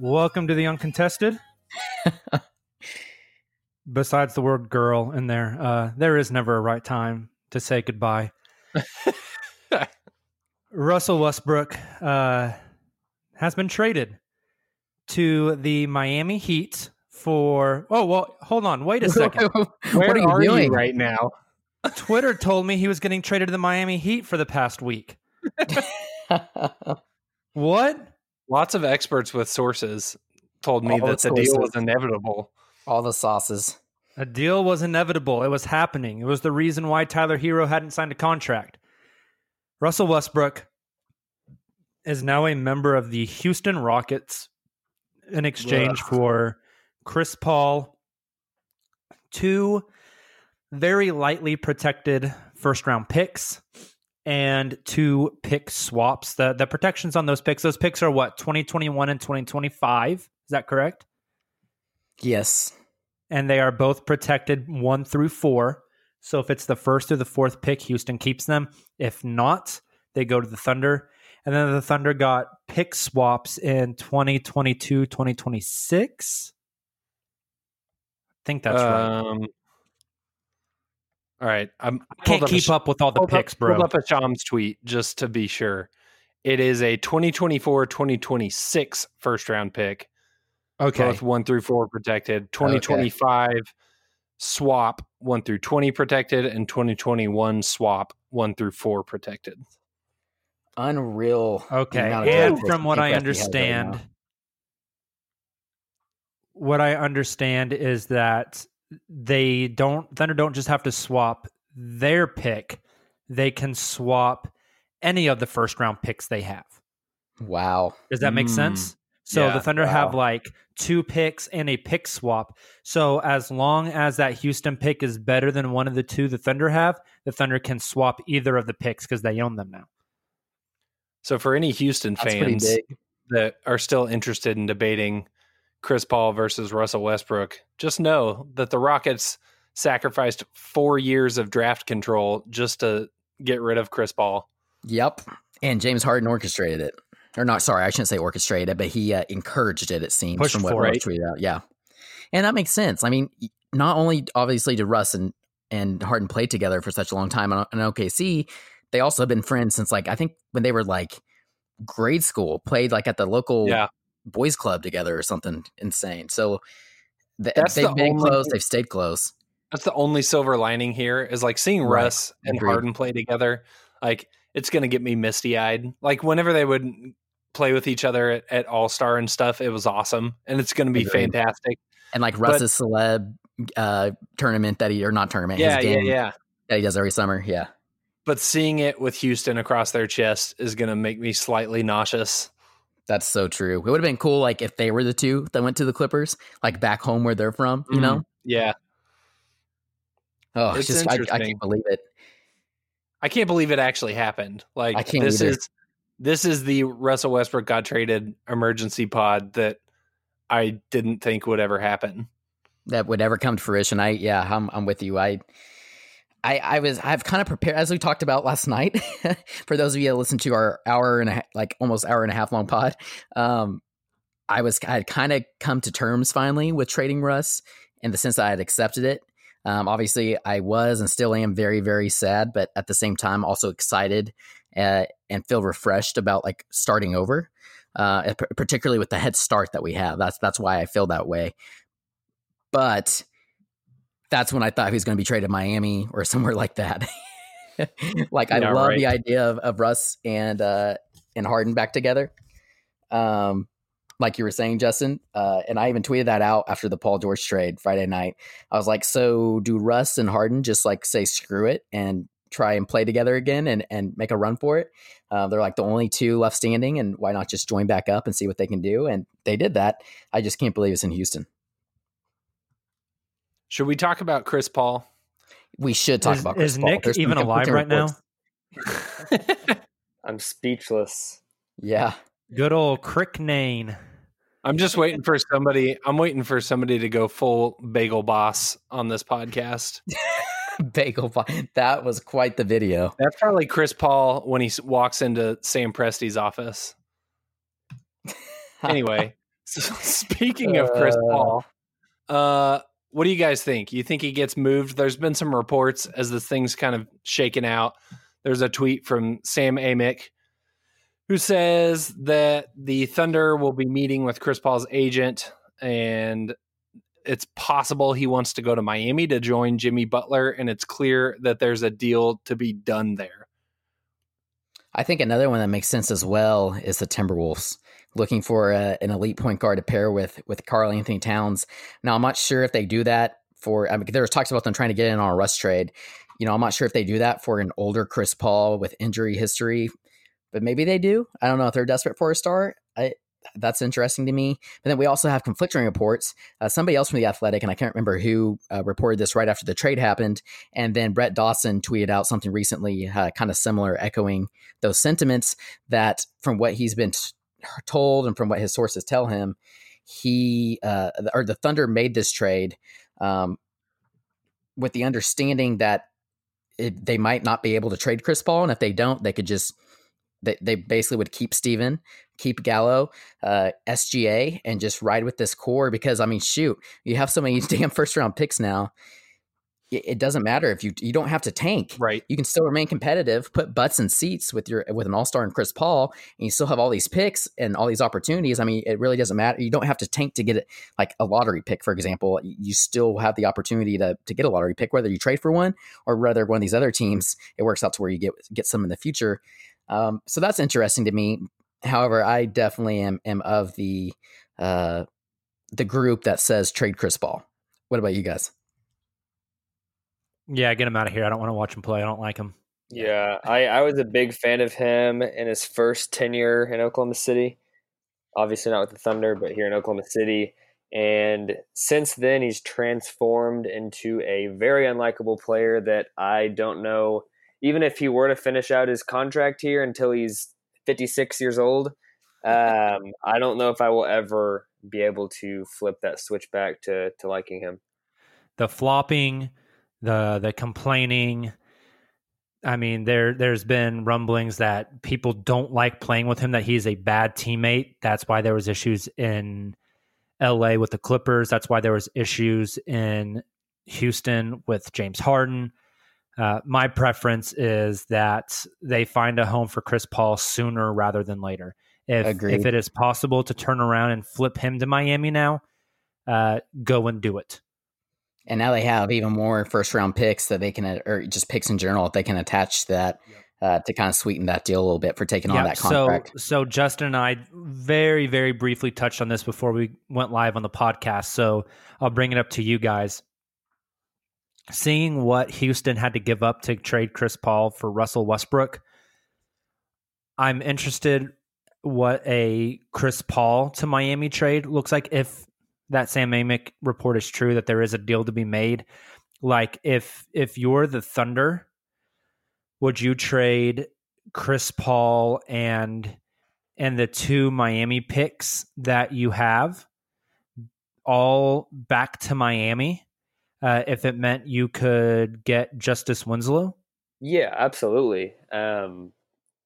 Welcome to the uncontested. Besides the word girl in there, uh, there is never a right time to say goodbye. Russell Westbrook uh, has been traded to the Miami Heat for. Oh, well, hold on. Wait a second. Where What are you are you right now? Twitter told me he was getting traded to the Miami Heat for the past week. What? Lots of experts with sources told me All that the the deal was inevitable. All the sauces. A deal was inevitable. It was happening. It was the reason why Tyler Herro hadn't signed a contract. Russell Westbrook is now a member of the Houston Rockets in exchange for Chris Paul, two very lightly protected first round picks, and two pick swaps. The the protections on those picks, those picks are what, 2021 and 2025. Is that correct? Yes. and they are both protected one through four. So if it's the first or the fourth pick, Houston keeps them. If not, they go to the Thunder. And then the Thunder got pick swaps in 2022, 2026. I think that's right. Um, All right, I'm I can't pulled up a keep up with all the pulled up- picks, bro. Pulled up a Shams tweet just to be sure. It is a 2024-2026 first round pick. Okay. Both one through four protected. 2025 swap one through 20 protected, and 2021 swap one through four protected. Unreal. Okay. And from what I Anthony right understand, what I understand is that they don't Thunder don't just have to swap their pick, they can swap any of the first round picks they have. Wow. Does that make Mm. sense? So Yeah. the Thunder have like two picks and a pick swap. So as long as that Houston pick is better than one of the two the Thunder have, the Thunder can swap either of the picks because they own them now. So for any Houston That's fans that are still interested in debating Chris Paul versus Russell Westbrook, just know that the Rockets sacrificed four years of draft control just to get rid of Chris Paul. Yep. And James Harden orchestrated it. Or not, sorry, I shouldn't say orchestrated but he uh, encouraged it, it seems, Pushed from what Russ tweeted out. Yeah. And that makes sense. I mean, not only obviously did Russ and, and Harden play together for such a long time on, on OKC, they also have been friends since like, I think when they were like grade school, played like at the local Yeah. Boys club together or something insane. So th- That's they've the been only- close. They've stayed close. That's the only silver lining here is like seeing Right. Russ and Agreed. Harden play together. Like it's going to get me misty eyed. Like whenever they would play with each other at, at All Star and stuff. It was awesome, and it's going to be Agreed. fantastic. And like But- Russ's celeb uh, tournament that he or not tournament, Yeah, yeah, yeah. that he does every summer. Yeah. But seeing it with Houston across their chest is going to make me slightly nauseous. That's so true. It would have been cool, like if they were the two that went to the Clippers, like back home where they're from. You mm-hmm. know? Yeah, Oh, It's it's just I, I can't believe it. I can't believe it actually happened. Like I can't this either. is this is the Russell Westbrook got traded emergency pod that I didn't think would ever happen. that would ever come to fruition. I yeah, I'm I'm with you. I I I was I've kind of prepared as we talked about last night. for those of you that listened to our hour and a like almost hour and a half long pod, um, I was I had kind of come to terms finally with trading Russ in the sense that I had accepted it. Um, obviously, I was and still am very very sad, but at the same time also excited uh, and feel refreshed about like starting over. Uh, particularly with the head start that we have. That's that's why I feel that way but that's when I thought he was going to be traded to Miami or somewhere like that. like I Yeah, love right. the idea of, of Russ and uh, and Harden back together. Um, like you were saying, Justin, uh, and I even tweeted that out after the Paul George trade Friday night. I was like, so do Russ and Harden just like say screw it and try and play together again and and make a run for it? Uh, they're like the only two left standing, and why not just join back up and see what they can do? And they did that. I just can't believe it's in Houston. Should we talk about Chris Paul? We should talk is, about Chris Paul. is Paul. Nick There's even alive conflicting right now? I'm speechless. Yeah, Good old Cricknane. I'm just waiting for somebody. I'm waiting for somebody to go full bagel boss on this podcast. bagel. Bo- That was quite the video. That's probably Chris Paul when he walks into Sam Presti's office. Anyway, so speaking of Chris Uh. Paul, uh, what do you guys think? You think he gets moved? There's been some reports as this thing's kind of shaken out. There's a tweet from Sam Amick who says that the Thunder will be meeting with Chris Paul's agent and it's possible he wants to go to Miami to join Jimmy Butler and it's clear that there's a deal to be done there. I think another one that makes sense as well is the Timberwolves looking for a, an elite point guard to pair with with Karl-Anthony Towns. Now I'm not sure if they do that for. I mean, there was talks about them trying to get in on a Russ trade. You know, I'm not sure if they do that for an older Chris Paul with injury history, but maybe they do. I don't know if they're desperate for a star. I, that's interesting to me. But then we also have conflicting reports. Uh, somebody else from the Athletic, and I can't remember who uh, reported this right after the trade happened. And then Brett Dawson tweeted out something recently, uh, kind of similar, echoing those sentiments. That from what he's been t- told and from what his sources tell him, he uh, or the Thunder made this trade um, with the understanding that it, they might not be able to trade Chris Paul, and if they don't, they could just they, they basically would keep Steven, keep Gallo, uh, SGA, and just ride with this core because I mean, shoot, you have so many damn first round picks now. It, doesn't matter if you you don't have to tank. Right. You can still remain competitive, put butts in seats with your with an all star and Chris Paul, and you still have all these picks and all these opportunities. I mean, it really doesn't matter. You don't have to tank to get it like a lottery pick, for example. You still have the opportunity to to get a lottery pick, whether you trade for one or whether one of these other teams it works out to where you get get some in the future. Um, so that's interesting to me. However, I definitely am am of the uh, the group that says trade Chris Paul. What about you guys? Yeah, get him out of here. I don't want to watch him play. I don't like him. Yeah, I, I was a big fan of him in his first tenure in Oklahoma City. Obviously not with the Thunder, but here in Oklahoma City. And since then, he's transformed into a very unlikable player that I don't know. Even if he were to finish out his contract here until he's 56 years old, um, I don't know if I will ever be able to flip that switch back to, to liking him. The flopping, the the complaining. I mean, there there's been rumblings that people don't like playing with him. That he's a bad teammate. That's why there was issues in L.A. with the Clippers. That's why there was issues in Houston with James Harden. Uh, my preference is that they find a home for Chris Paul sooner rather than later. If Agreed. if it is possible to turn around and flip him to Miami now, uh, go and do it. And now they have even more first round picks that they can, or just picks in general, that they can attach to that uh, to kind of sweeten that deal a little bit for taking on that contract. So, so Justin and I very, very briefly touched on this before we went live on the podcast. So I'll bring it up to you guys. Seeing what Houston had to give up to trade Chris Paul for Russell Westbrook, I'm interested what a Chris Paul to Miami trade looks like if that Sam Amick report is true that there is a deal to be made. Like if if you're the Thunder, would you trade Chris Paul and and the two Miami picks that you have all back to Miami uh, if it meant you could get Justice Winslow? Yeah, absolutely. Um,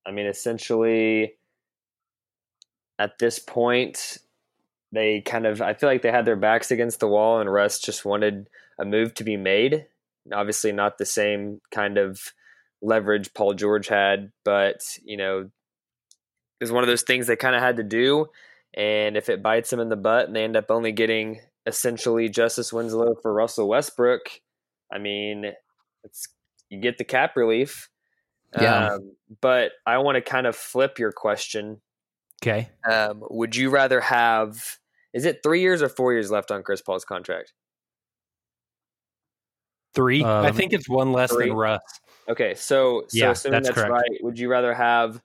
I mean, essentially, at this point, they kind of, I feel like they had their backs against the wall, and Russ just wanted a move to be made. Obviously, not the same kind of leverage Paul George had, but, you know, it was one of those things they kind of had to do. And if it bites them in the butt and they end up only getting essentially Justice Winslow for Russell Westbrook, I mean, it's you get the cap relief. Yeah. Um, but I want to kind of flip your question. Okay. Um, would you rather have? Is it three years or four years left on Chris Paul's contract? Three. Uh, I think it's one less Three? than Russ. Okay, so so Yeah, assuming that's that's, correct. right, would you rather have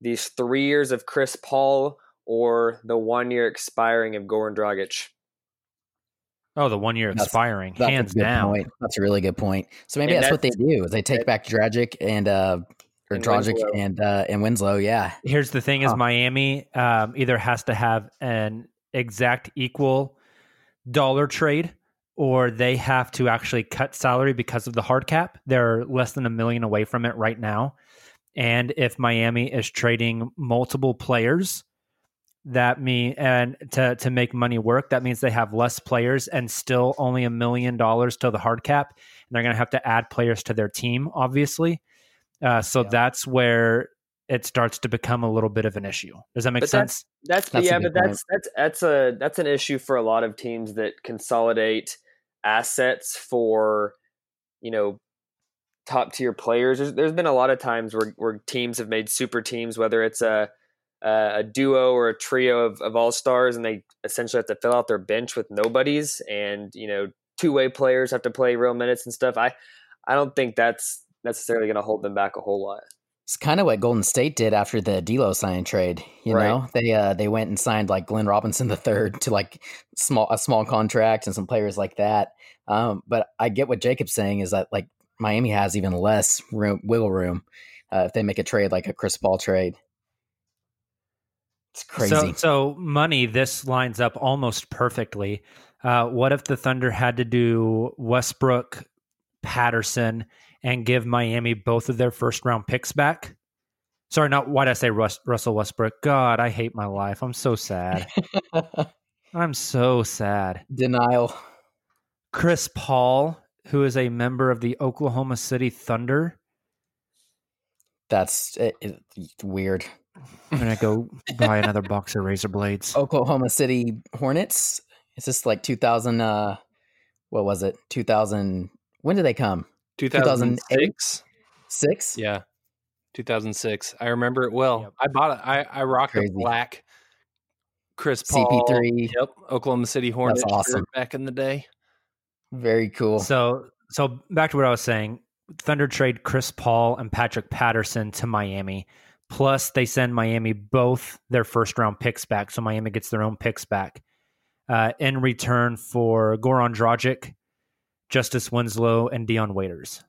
these three years of Chris Paul or the one year expiring of Goran Dragic? Oh, the one year That's- expiring, That's hands a down. point. That's a really good point. So maybe And that's, what they do. Is they take that- back Dragic and uh or And Dragic Winslow. and uh and Winslow. Yeah. Here's the thing: is Huh. Miami um, either has to have an exact equal dollar trade, or they have to actually cut salary because of the hard cap. They're less than a million away from it right now, and if Miami is trading multiple players, that mean and to to make money work, that means they have less players and still only a million dollars to the hard cap, and they're going to have to add players to their team, obviously. Uh, so Yeah. that's where it starts to become a little bit of an issue. Does that make But sense? That's, That's a yeah, but that's that's that's a that's an issue for a lot of teams that consolidate assets for you know top tier players. There's, there's been a lot of times where where teams have made super teams, whether it's a a, a duo or a trio of, of all stars, and they essentially have to fill out their bench with nobodies, and you know two way players have to play real minutes and stuff. I I don't think that's necessarily going to hold them back a whole lot. It's kind of what Golden State did after the D'Lo signing trade. You Right. know, they uh they went and signed like Glenn Robinson the third to like small a small contract and some players like that. Um, but I get what Jacob's saying is that like Miami has even less room wiggle room uh, if they make a trade like a Chris Paul trade. It's crazy. So, so money. This lines up almost perfectly. Uh, what if the Thunder had to do Westbrook, Patterson, and give Miami both of their first round picks back? Sorry, not why did I say Rus- Russell Westbrook? God, I hate my life. I'm so sad. I'm so sad. Denial. Chris Paul, who is a member of the Oklahoma City Thunder. That's it, it- weird. I'm gonna go buy another box of razor blades. Oklahoma City Hornets. Is this like 2000? Uh, what was it? 2000. When did they come? 2006. Six. Yeah. 2006. I remember it well. Yep. I bought it. I, I rocked Crazy. a black Chris Paul. CP3. Yep. Oklahoma City Hornets shirt awesome. back in the day. Very cool. So, so back to what I was saying. Thunder trade Chris Paul and Patrick Patterson to Miami. Plus, they send Miami both their first round picks back, so Miami gets their own picks back uh, in return for Goran Dragic, Justice Winslow, and Dion Waiters.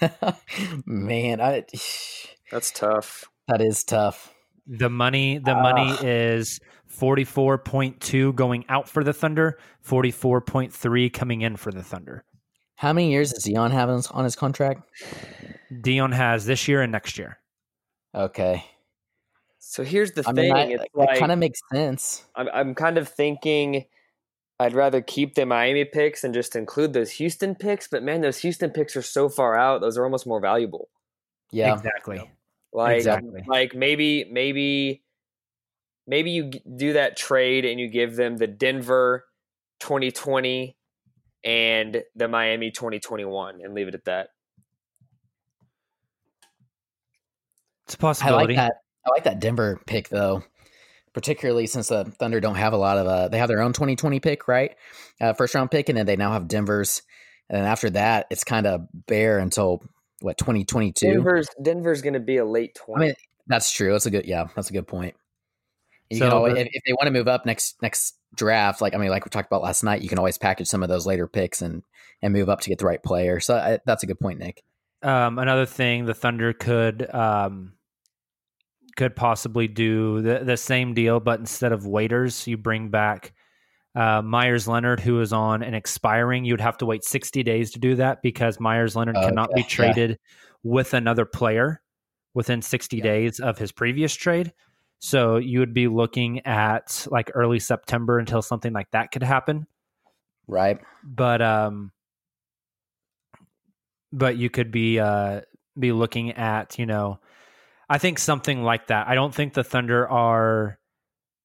Man, I That's tough. that is tough. The money, the money Ah. is forty four point two going out for the Thunder, forty four point three coming in for the Thunder. How many years does Dion have on his, on his contract? Dion has this year and next year. Okay. So here's the I thing: mean, I, it's it like kind of makes sense. I'm I'm kind of thinking I'd rather keep the Miami picks and just include those Houston picks. But man, those Houston picks are so far out; those are almost more valuable. Yeah. exactly. Like Exactly. like maybe maybe maybe you do that trade and you give them the Denver 2020 and the Miami 2021 and leave it at that. It's a I like possibility. that. I like that Denver pick though, particularly since the Thunder don't have a lot of. Uh, they have their own 2020 pick, right? Uh, first round pick, and then they now have Denver's. And then after that, it's kind of bare until what 2022. Denver's Denver's going to be a late 20. I twenty. mean, that's true. That's a good. Yeah, that's a good point. You So can always, if, if they want to move up next next draft, like I mean, like we talked about last night, you can always package some of those later picks and and move up to get the right player. So I, that's a good point, Nick. Um, another thing the Thunder could um, could possibly do the, the same deal, but instead of waiters, you bring back uh, Meyers Leonard, who is on an expiring. You'd have to wait 60 days to do that because Meyers Leonard cannot be Okay, yeah. traded with another player within 60 Yeah. days of his previous trade. So you would be looking at like early September until something like that could happen Right. but um but you could be uh be looking at you know i think something like that i don't think the thunder are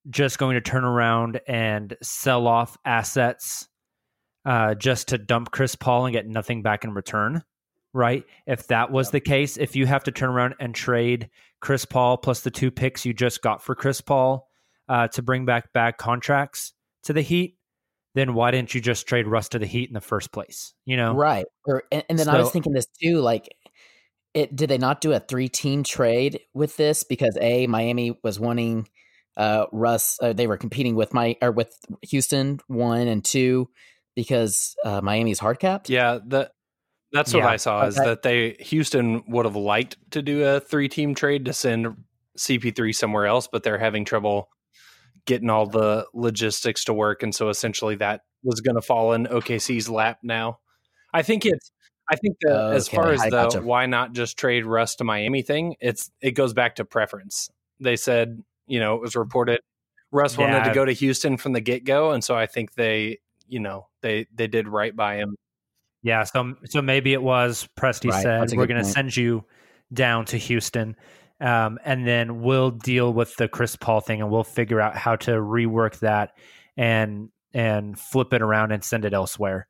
just going to turn around and sell off assets uh just to dump chris paul and get nothing back in return right if that was the case if you have to turn around and trade chris paul plus the two picks you just got for chris paul uh to bring back bad contracts to the heat then why didn't you just trade Russ to the Heat in the first place? You know, Right. Or, and, and then I was thinking this too, like it did they not do a three team trade with this because a Miami was wanting uh Russ uh, they were competing with my or with Houston one and two because uh Miami's hard capped. Yeah, that that's what Yeah, I saw is okay. that they Houston would have liked to do a three team trade to send CP3 somewhere else, but they're having trouble getting all the logistics to work, and so essentially that was going to fall in OKC's lap now. I think it's. I think that as far as the gotcha. why not just trade Russ to Miami thing, it's it goes back to preference. They said, you know, it was reported Russ wanted to go to Houston from the get go, and so I think they, you know, they they did right by him. Yeah, so so maybe it was Presti Right, said we're going to send you down to Houston, um, and then we'll deal with the Chris Paul thing, and we'll figure out how to rework that and and flip it around and send it elsewhere.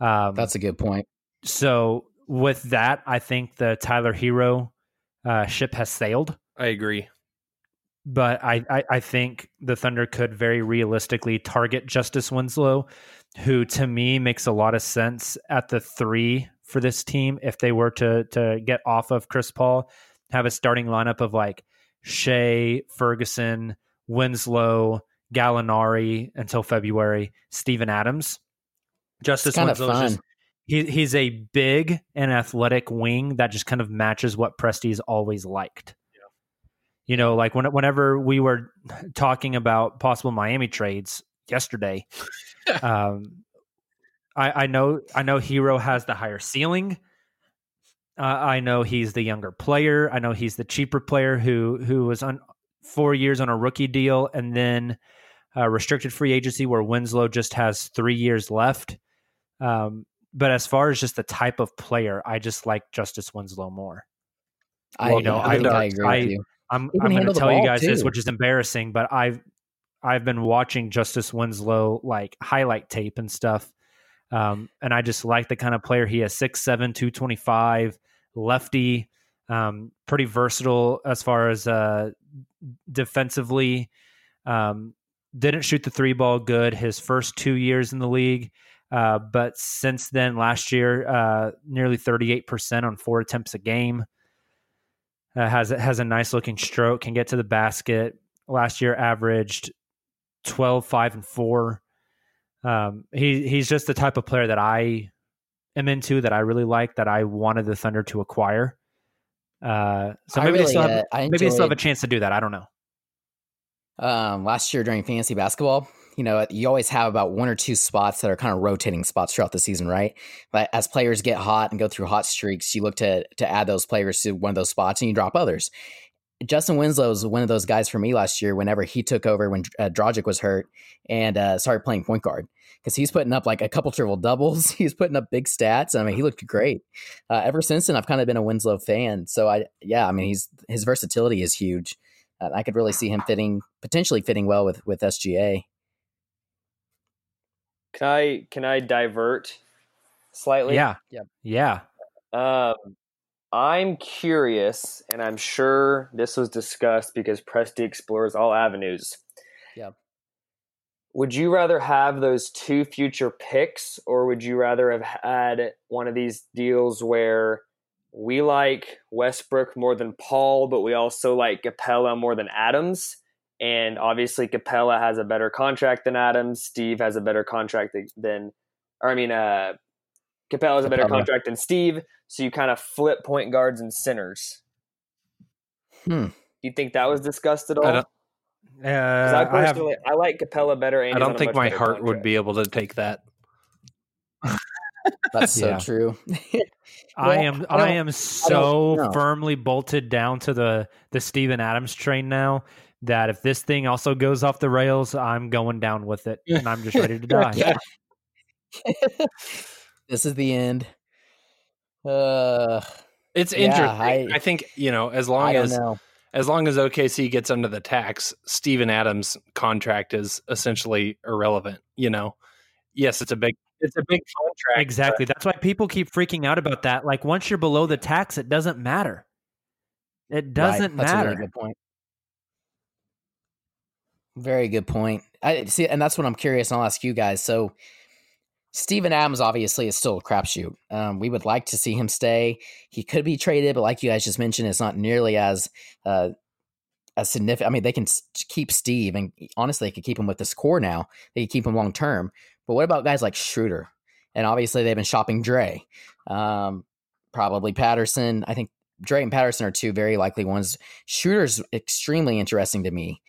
Um, That's a good point. So with that, I think the Tyler Herro uh, ship has sailed. I agree. but I, I, I think the Thunder could very realistically target Justice Winslow, who to me makes a lot of sense at the three for this team. If they were to to get off of Chris Paul, have a starting lineup of like Shai, Ferguson, Winslow, Gallinari until February, Steven Adams. Justice kind Winslow is just he, he's a big and athletic wing that just kind of matches what Presti's always liked. You know, like when, whenever we were talking about possible Miami trades yesterday, um, I, I know I know Herro has the higher ceiling. Uh, I know he's the younger player. I know he's the cheaper player who who was on four years on a rookie deal and then uh, restricted free agency where Winslow just has three years left. Um, but as far as just the type of player, I just like Justice Winslow more. I, Well, no, I, I I agree I- with you. I'm, I'm going to tell you guys this, which is embarrassing, but I've I've been watching Justice Winslow like highlight tape and stuff, um, and I just like the kind of player he is: 6'7", 225, lefty, um, pretty versatile as far as uh, defensively. Um, didn't shoot the three ball good his first two years in the league, uh, but since then, last year, uh, nearly thirty eight percent on four attempts a game uh, has has a nice looking stroke, can get to the basket. Last year averaged 12, 5, and 4. Um, he he's just the type of player that I am into, that I really like, that I wanted the Thunder to acquire. Uh, so maybe really, they still have, uh, maybe they still have a chance to do that. I don't know. um, last year during fantasy basketball, you know, you always have about one or two spots that are kind of rotating spots throughout the season, right? But as players get hot and go through hot streaks, you look to to add those players to one of those spots and you drop others. Justin Winslow was one of those guys for me last year. Whenever he took over when uh, Dragic was hurt and uh, started playing point guard, because he's putting up like a couple triple doubles, he's putting up big stats. I mean, he looked great. Uh, ever since then, I've kind of been a Winslow fan. So I, yeah, I mean, he's his versatility is huge. Uh, I could really see him fitting potentially fitting well with with SGA. Can I can I divert slightly? Yeah, Yep. yeah. Um, I'm curious, and I'm sure this was discussed because Presti explores all avenues. Yeah. Would you rather have those two future picks, or would you rather have had one of these deals where we like Westbrook more than Paul, but we also like Capela more than Adams? And obviously, Capela has a better contract than Adams. Steve has a better contract than, or I mean, uh, Capela has a better Capela. contract than Steve. So you kind of flip point guards and centers. Hmm. Do you think that was discussed at all? I don't- 'Cause I Uh, I have I, like Capela better. And I don't think my better heart would be able to take that. That's so Yeah. true. I am I I, am know. so firmly bolted down to the the Steven Adams train now that if this thing also goes off the rails, I'm going down with it and I'm just ready to die. This is the end. Uh, It's Yeah, interesting. I- I, think you know as long as know. as long as OKC gets under the tax, Steven Adams' contract is essentially irrelevant. You know, yes, it's a big it's a big contract. Exactly. That's why people keep freaking out about that. Like once you're below the tax, it doesn't matter. It doesn't That's a matter. very good point. Very good point. I see, and that's what I'm curious. And I'll ask you guys. So, Steven Adams obviously is still a crapshoot. Um, we would like to see him stay. He could be traded, but like you guys just mentioned, it's not nearly as uh, as significant. I mean, they can keep Steve, and honestly, they could keep him with this core now. They could keep him long term. But what about guys like Schroeder? And obviously, they've been shopping Dre, um, probably Patterson. I think Dre and Patterson are two very likely ones. Schroeder's extremely interesting to me.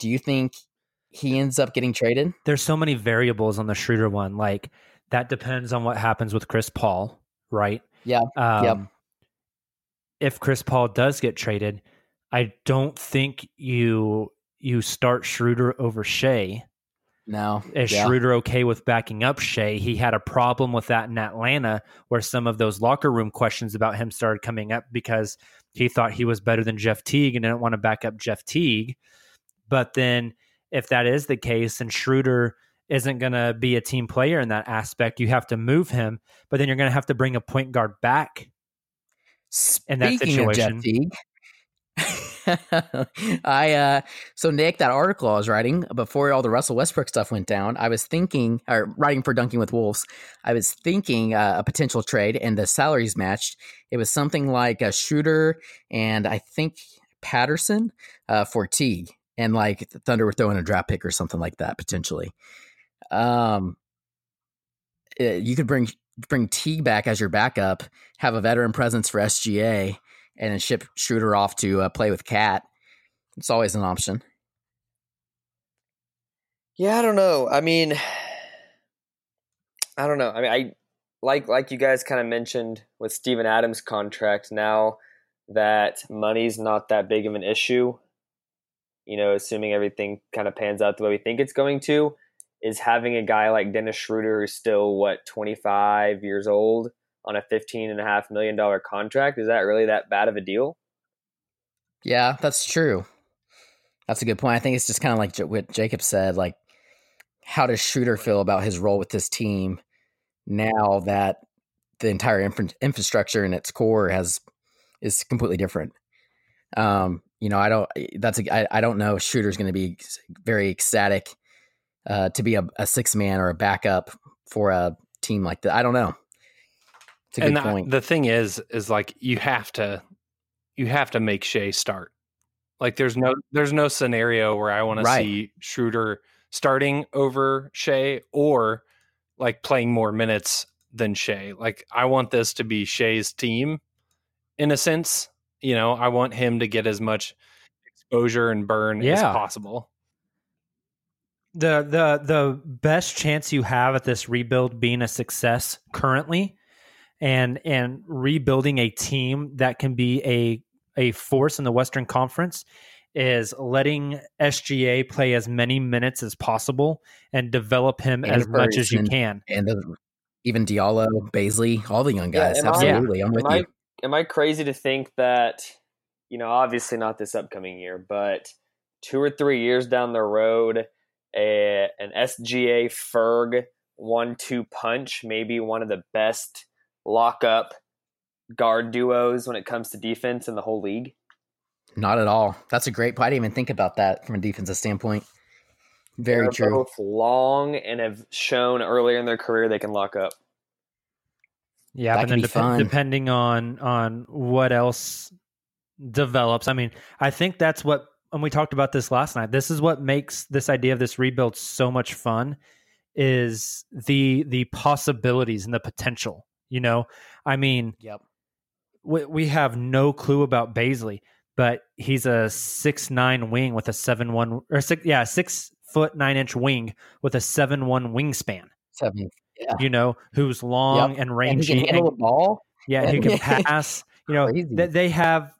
Do you think he ends up getting traded? There's so many variables on the Schroeder one. Like that depends on what happens with Chris Paul, right? Yeah. Um, Yep. If Chris Paul does get traded, I don't think you you start Schroeder over Shai. No. Is Yeah. Schroeder okay with backing up Shai? He had a problem with that in Atlanta, where some of those locker room questions about him started coming up because he thought he was better than Jeff Teague and didn't want to back up Jeff Teague. But then, if that is the case, and Schroeder isn't going to be a team player in that aspect, you have to move him. But then you're going to have to bring a point guard back. in that Speaking of Jeff situation. I uh so Nick, that article I was writing before all the Russell Westbrook stuff went down, I was thinking or writing for Dunking with Wolves, I was thinking uh, a potential trade and the salaries matched. It was something like a shooter and I think Patterson uh, for Teague, and like Thunder were throwing a draft pick or something like that potentially. Um, uh, you could bring bring Teague back as your backup, have a veteran presence for SGA, and then ship Schroeder off to uh, play with KAT. It's always an option. Yeah, I don't know. I mean, I don't know. I mean, I like like you guys kind of mentioned with Steven Adams' contract. Now that money's not that big of an issue, you know, assuming everything kind of pans out the way we think it's going to, is having a guy like Dennis Schroeder who's still what twenty five years old on a fifteen and a half million dollar contract. Is that really that bad of a deal? Yeah, that's true. That's a good point. I think it's just kind of like what Jacob said. Like, how does Schroeder feel about his role with this team now that the entire infra- infrastructure and its core has is completely different? Um, you know, I don't. That's a, I, I don't know. if Schroeder's going to be very ecstatic uh, to be a, a six man or a backup for a team like that. I don't know. It's a good the, point. the thing is, is like you have to, you have to make Shai start. Like there's no, there's no scenario where I want Right. to see Schroeder starting over Shai or like playing more minutes than Shai. Like I want this to be Shai's team, in a sense. You know, I want him to get as much exposure and burn as possible. the the the best chance you have at this rebuild being a success currently and and rebuilding a team that can be a a force in the Western Conference is letting SGA play as many minutes as possible and develop him And as much as you Ferguson. can. and the, even Diallo, Bazley, all the young guys. am I- Absolutely, I'm with am you. Am I crazy to think that you know obviously not this upcoming year, but two or three years down the road, a, an SGA Ferg one two punch, maybe one of the best lockup guard duos when it comes to defense in the whole league. Not at all. That's a great point. I didn't even think about that from a defensive standpoint. Very They're true. Both long and have shown earlier in their career they can lock up. Yeah, That but then be dep- fun. depending on on what else develops. I mean, I think that's what and we talked about this last night. This is what makes this idea of this rebuild so much fun is the the possibilities and the potential. You know, I mean, Yep. we, we have no clue about Bazley, but he's a six nine wing with a seven one or six yeah six foot nine inch wing with a seven one wingspan. Seven. Yeah. You know, who's long and And rangy can handle the ball. yeah, who can pass. You know, that they have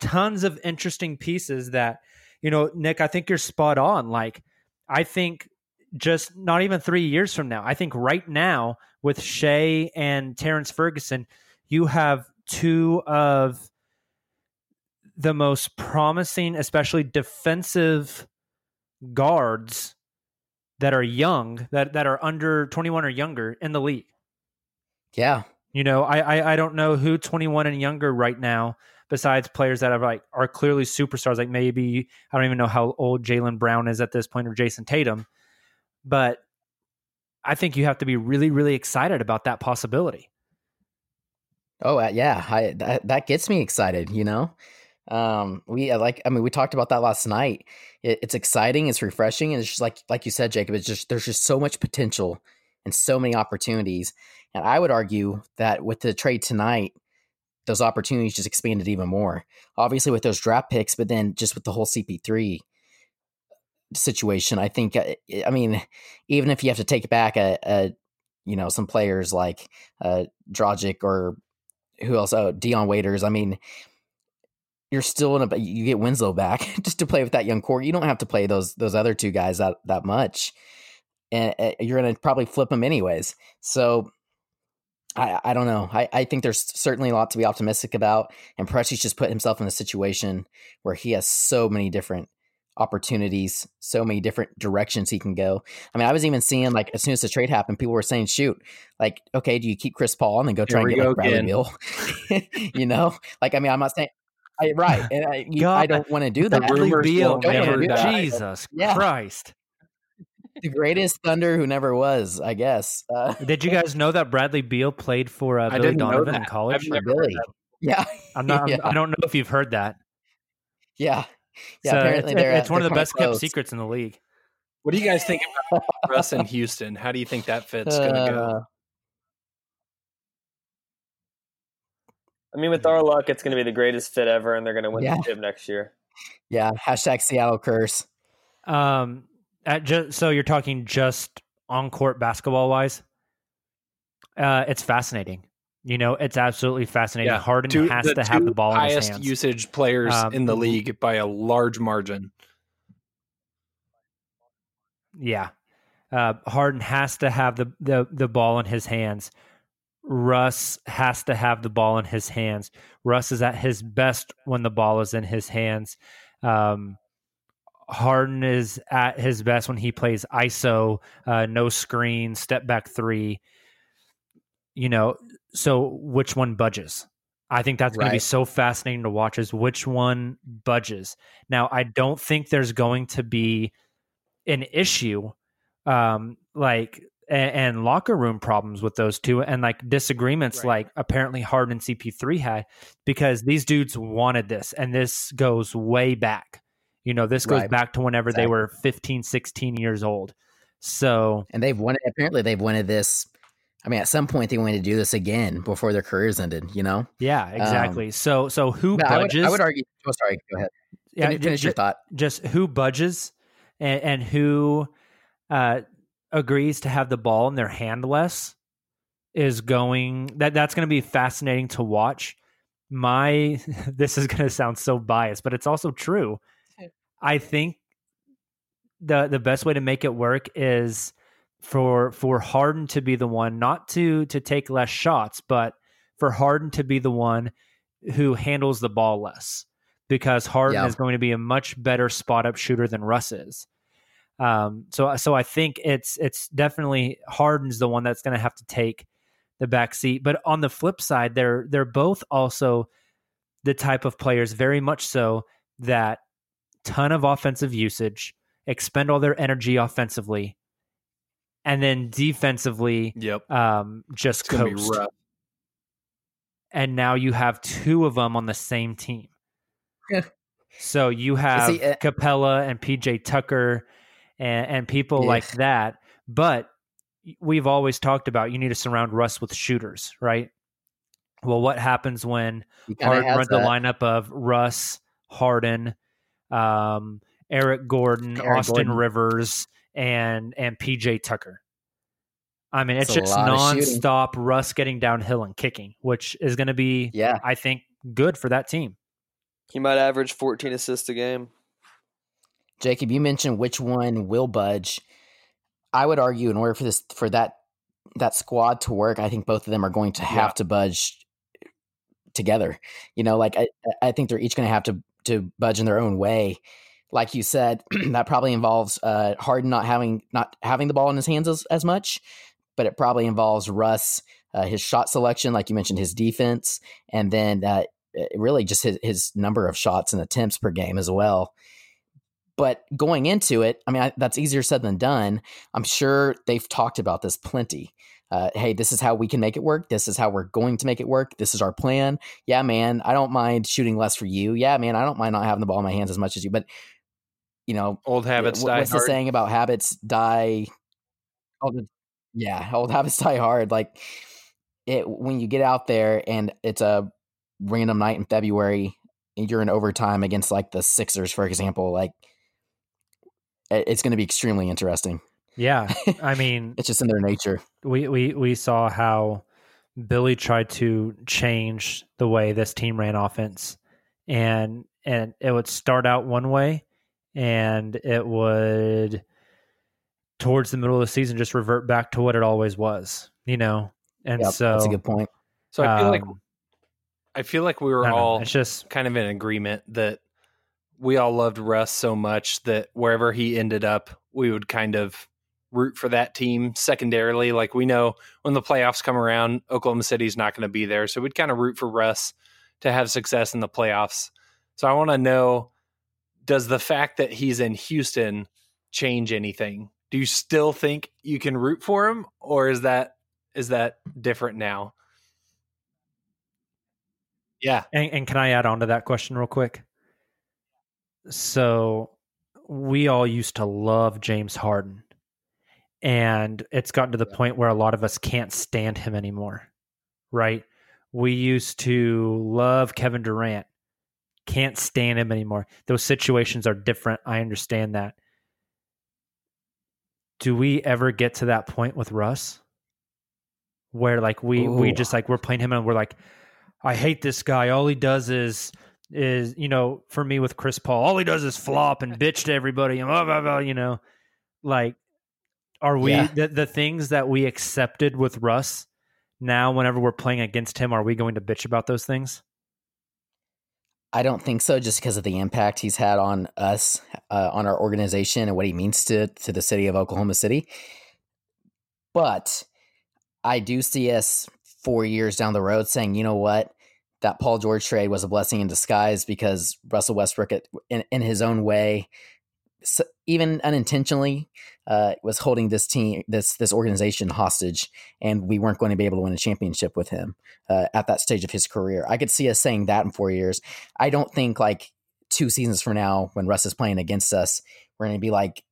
tons of interesting pieces that, you know, Nick, I think you're spot on. Like, I think just not even three years from now, I think right now with Shai and Terrence Ferguson, you have two of the most promising, especially defensive guards that are young, that, that are under 21 or younger in the league. Yeah. You know, I, I I don't know who 21 and younger right now, besides players that are like are clearly superstars. Like maybe I don't even know how old Jaylen Brown is at this point or Jayson Tatum, but I think you have to be really really excited about that possibility. Oh uh, yeah, I, that that gets me excited. You know, um, we uh, like. I mean, we talked about that last night. It, it's exciting. It's refreshing, and it's just like like you said, Jacob. It's just there's just so much potential and so many opportunities. And I would argue that with the trade tonight, those opportunities just expanded even more. Obviously, with those draft picks, but then just with the whole CP3 situation, I think. uh, I mean, even if you have to take back a, a you know, some players like uh, Dragic or who else? Oh, Dion Waiters. I mean, you're still in a. You get Winslow back just to play with that young core. You don't have to play those those other two guys that that much, and uh, you're going to probably flip them anyways. So. I, I don't know. I, I think there's certainly a lot to be optimistic about. And Presti's just put himself in a situation where he has so many different opportunities, so many different directions he can go. I mean, I was even seeing like as soon as the trade happened, people were saying, "Shoot, like, okay, do you keep Chris Paul and then go try Here and get go like Bradley. Beal?" you know, like I mean, I'm not saying I, right, and I, you, I don't want to do that. Bradley rumors Beal, will Don't never do Jesus Yeah. Christ! The greatest Thunder who never was, I guess. Uh, Did you guys know that Bradley Beal played for uh, Billy Donovan in college? I've never Billy. Yeah, I'm not. I'm- yeah. I don't know if you've heard that. yeah, yeah. So apparently, it's, they're, it's uh, one of the kinda best kept secrets in the league. What do you guys think about Russ in Houston? How do you think that fit's going to go? I mean, with our luck, it's going to be the greatest fit ever, and they're going to win Yeah. the chip next year. yeah. Hashtag Seattle curse. Um, at ju- so you're talking just on court basketball wise. Uh, it's fascinating. You know, it's absolutely fascinating. Harden Two- has to have the ball in his highest hands. usage players Um, in the league by a large margin. Yeah. Uh, Harden has to have the, the the ball in his hands. Russ has to have the ball in his hands. Russ is at his best when the ball is in his hands. Um, Harden is at his best when he plays ISO, uh, no screen, step back three. You know, so which one budges? I think that's going to be so fascinating to watch. Is which one budges? Now, I don't think there's going to be an issue um like and, and locker room problems with those two and like disagreements Right. like apparently Harden and CP3 had because these dudes wanted this and this goes way back. You know, this goes Right. back to whenever they were 15, 16 years old. So, And they've wanted apparently they've wanted this. I mean, at some point they wanted to do this again before their careers ended. You know, yeah, exactly. so so who Um, I would, budges? I would argue. Oh, sorry. Go ahead. yeah, Finish, finish ju- your thought. just who budges and, and who uh, agrees to have the ball in their hand less is going that that's going to be fascinating to watch. My this is going to sound so biased, but it's also true. I think the the best way to make it work is for for Harden to be the one not to to take less shots, but for Harden to be the one who handles the ball less because Harden Yeah. is going to be a much better spot up shooter than Russ is. Um, so so I think it's it's definitely Harden's the one that's going to have to take the back seat. But on the flip side, they're they're both also the type of players, very much so, that ton of offensive usage, expend all their energy offensively, and then defensively, Yep. um, just It's gonna be coast. And now you have two of them on the same team. so you have See, uh, Capela and PJ Tucker and, and people Yeah. like that. But we've always talked about you need to surround Russ with shooters, right? Well, what happens when He kinda Harden runs the lineup of Russ, Harden, um, Eric Gordon, Eric Austin Gordon. Rivers, and and PJ Tucker. I mean, it's That's a just lot of shooting. nonstop Russ getting downhill and kicking, which is going to be, Yeah. I think, good for that team. He might average 14 assists a game. Jacob, you mentioned which one will budge. I would argue in order for this for that that squad to work, I think both of them are going to have Yeah. to budge together. You know, like I, I think they're each going to have to to budge in their own way. Like you said, that probably involves uh, Harden not having not having the ball in his hands as, as much, but it probably involves Russ, uh, his shot selection, like you mentioned, his defense, and then uh, really just his, his number of shots and attempts per game as well. But going into it, I mean, I, that's easier said than done. I'm sure they've talked about this plenty. Uh, hey, this is how we can make it work. This is how we're going to make it work. This is our plan. Yeah, man, I don't mind shooting less for you. Yeah, man, I don't mind not having the ball in my hands as much as you. But you know, Old habits die what's hard. the saying about habits die? Old, yeah, old habits die hard. Like it when you get out there and it's a random night in February, and you're in overtime against like the Sixers, for example. Like it's going to be extremely interesting. Yeah, I mean, It's just in their nature. we we we saw how Billy tried to change the way this team ran offense, and and it would start out one way, and it would towards the middle of the season just revert back to what it always was, you know. And Yep, so that's a good point. So I feel like um, I feel like we were I don't know, all it's just kind of in agreement that we all loved Russ so much that wherever he ended up, we would kind of root for that team secondarily. Like we know when the playoffs come around, Oklahoma City's not going to be there. So we'd kind of root for Russ to have success in the playoffs. So I want to know does the fact that he's in Houston change anything? Do you still think you can root for him or is that is that different now? Yeah. And, and can I add on to that question real quick? So we all used to love James Harden, and it's gotten to the point where a lot of us can't stand him anymore, right? We used to love Kevin Durant, can't stand him anymore. Those situations are different. I understand that. Do we ever get to that point with Russ? Where like we we just like we're playing him and we're like, I hate this guy. All he does is is you know for me with Chris Paul, all he does is flop and bitch to everybody and blah blah blah. You know, like are we Yeah. the the things that we accepted with Russ? Now, whenever we're playing against him, are we going to bitch about those things? I don't think so, just because of the impact he's had on us, uh, on our organization, and what he means to to the city of Oklahoma City. But I do see us four years down the road saying, you know what, that Paul George trade was a blessing in disguise because Russell Westbrook, in, in his own way, even unintentionally, uh, was holding this team, this this organization hostage, and we weren't going to be able to win a championship with him uh, at that stage of his career. I could see us saying that in four years. I don't think like two seasons from now, when Russ is playing against us, we're going to be like,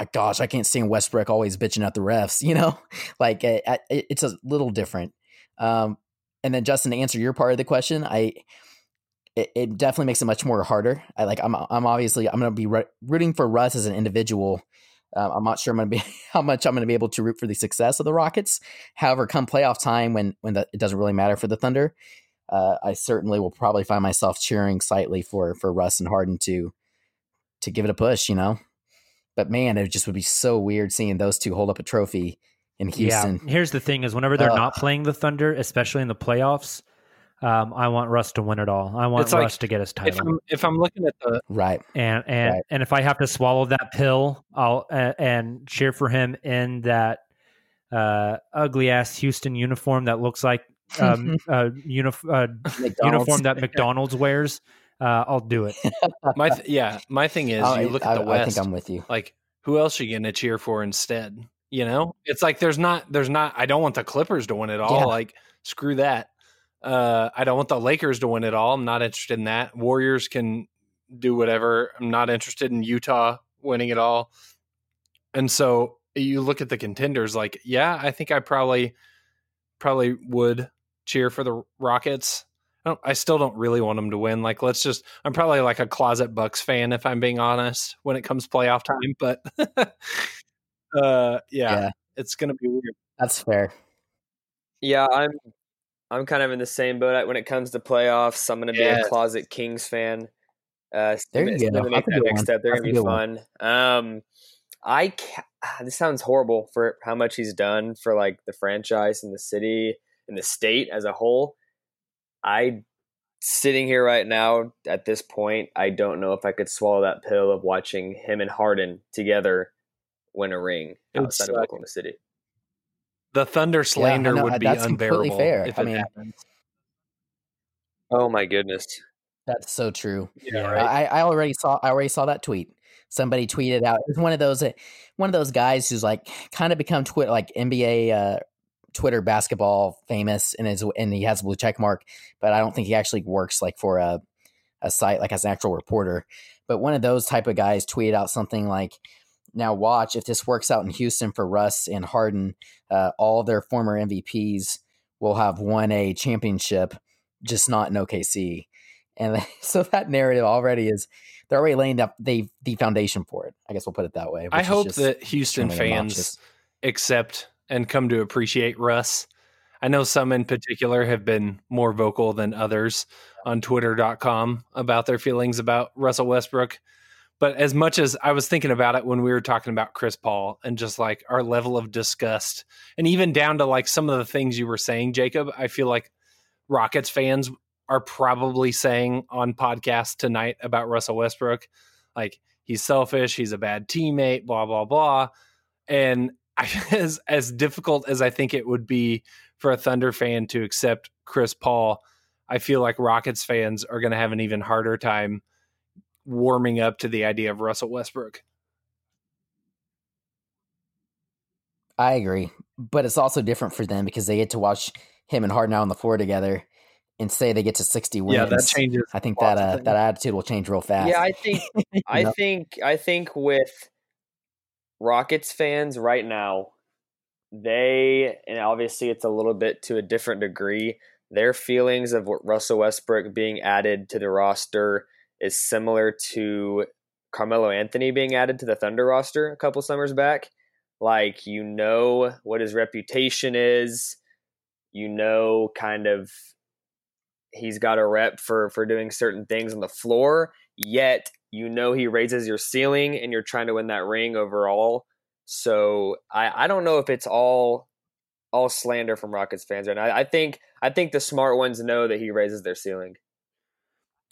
"Ah, "Gosh, I can't stand Westbrook always bitching at the refs." You know, like uh, uh, it, it's a little different. Um, and then Justin, to answer your part of the question, I it, it definitely makes it much more harder. I like I'm I'm obviously I'm going to be rooting for Russ as an individual. Uh, I'm not sure I'm going to be how much I'm going to be able to root for the success of the Rockets. However, come playoff time when when the, it doesn't really matter for the Thunder, uh, I certainly will probably find myself cheering slightly for for Russ and Harden to to give it a push. You know, but man, it just would be so weird seeing those two hold up a trophy in Houston. Yeah. Here's the thing: is whenever they're Ugh. not playing the Thunder, especially in the playoffs, um, I want Russ to win it all. I want It's like, Russ to get his If title. I'm if I'm looking at the Right. and and Right. and if I have to swallow that pill, I'll uh, and cheer for him in that uh, ugly ass Houston uniform that looks like um, uh, unif- uh, uniform that McDonald's wears, uh, I'll do it. My th- yeah, my thing is I- you look I- at the I West. think I'm with you. Like, who else are you going to cheer for instead? You know, it's like there's not, there's not. I don't want the Clippers to win it all. Yeah. Like, screw that. Uh, I don't want the Lakers to win it all. I'm not interested in that. Warriors can do whatever. I'm not interested in Utah winning it all. And so you look at the contenders. Like, yeah, I think I probably, probably would cheer for the Rockets. I, don't, I still don't really want them to win. Like, let's just. I'm probably like a closet Bucks fan if I'm being honest when it comes playoff time. But, uh, yeah, Yeah. it's gonna be weird. That's fair. Yeah, I'm I'm kind of in the same boat when it comes to playoffs. I'm going to be Yes. a closet Kings fan. Uh, There you Steven- go. Steven make That's a that good next step. They're gonna be good fun. Um, I ca- this sounds horrible for how much he's done for like the franchise and the city and the state as a whole. I sitting here right now at this point, I don't know if I could swallow that pill of watching him and Harden together win a ring It would outside of suck. Oklahoma City. The Thunder slander know, would be that's completely unbearable fair. if I it mean- happens. Oh my goodness. That's so true. Yeah, I, I already saw I already saw that tweet. Somebody tweeted out. It was one of those uh, one of those guys who's like kind of become Twitter like NBA uh, Twitter basketball famous and is and he has a blue check mark, but I don't think he actually works like for a a site like as an actual reporter. But one of those type of guys tweeted out something like, "Now watch if this works out in Houston for Russ and Harden, uh, all their former MVPs will have won a championship, just not in OKC." And so that narrative already is they're already laying up the the foundation for it. I guess we'll put it that way. I hope that Houston fans accept and come to appreciate Russ. I know some in particular have been more vocal than others on twitter.com about their feelings about Russell Westbrook. But as much as I was thinking about it when we were talking about Chris Paul and just like our level of disgust, and even down to like some of the things you were saying, Jacob, I feel like Rockets fans are probably saying on podcasts tonight about Russell Westbrook, like he's selfish, he's a bad teammate, blah blah blah. And I, as as difficult as I think it would be for a Thunder fan to accept Chris Paul, I feel like Rockets fans are going to have an even harder time warming up to the idea of Russell Westbrook. I agree, but it's also different for them because they get to watch him and Harden out on the floor together, and say they get to sixty wins. Yeah, that changes. I think that uh, that attitude will change real fast. Yeah, I think I know? think I think with Rockets fans right now, they and obviously it's a little bit to a different degree. Their feelings of Russell Westbrook being added to the roster is similar to Carmelo Anthony being added to the Thunder roster a couple summers back. Like you know what his reputation is, you know kind of he's got a rep for for doing certain things on the floor. Yet you know he raises your ceiling and you're trying to win that ring overall. So i i don't know if it's all all slander from rockets fans right now. I, I think i think the smart ones know that he raises their ceiling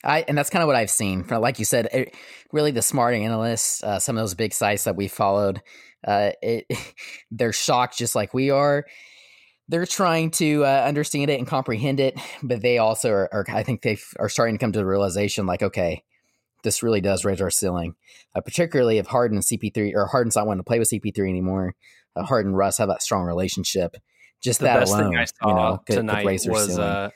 I and that's kind of what I've seen. From, like you said, it, really the smart analysts, uh, some of those big sites that we followed, uh, it, they're shocked just like we are. They're trying to uh, understand it and comprehend it, but they also are. are I think they are starting to come to the realization, like, okay, this really does raise our ceiling. Uh, particularly if Harden and CP3 or Harden's not wanting to play with CP3 anymore. Uh, Harden and Russ have that strong relationship. Just The that alone, thing I saw you know, could, could tonight raise their was ceiling.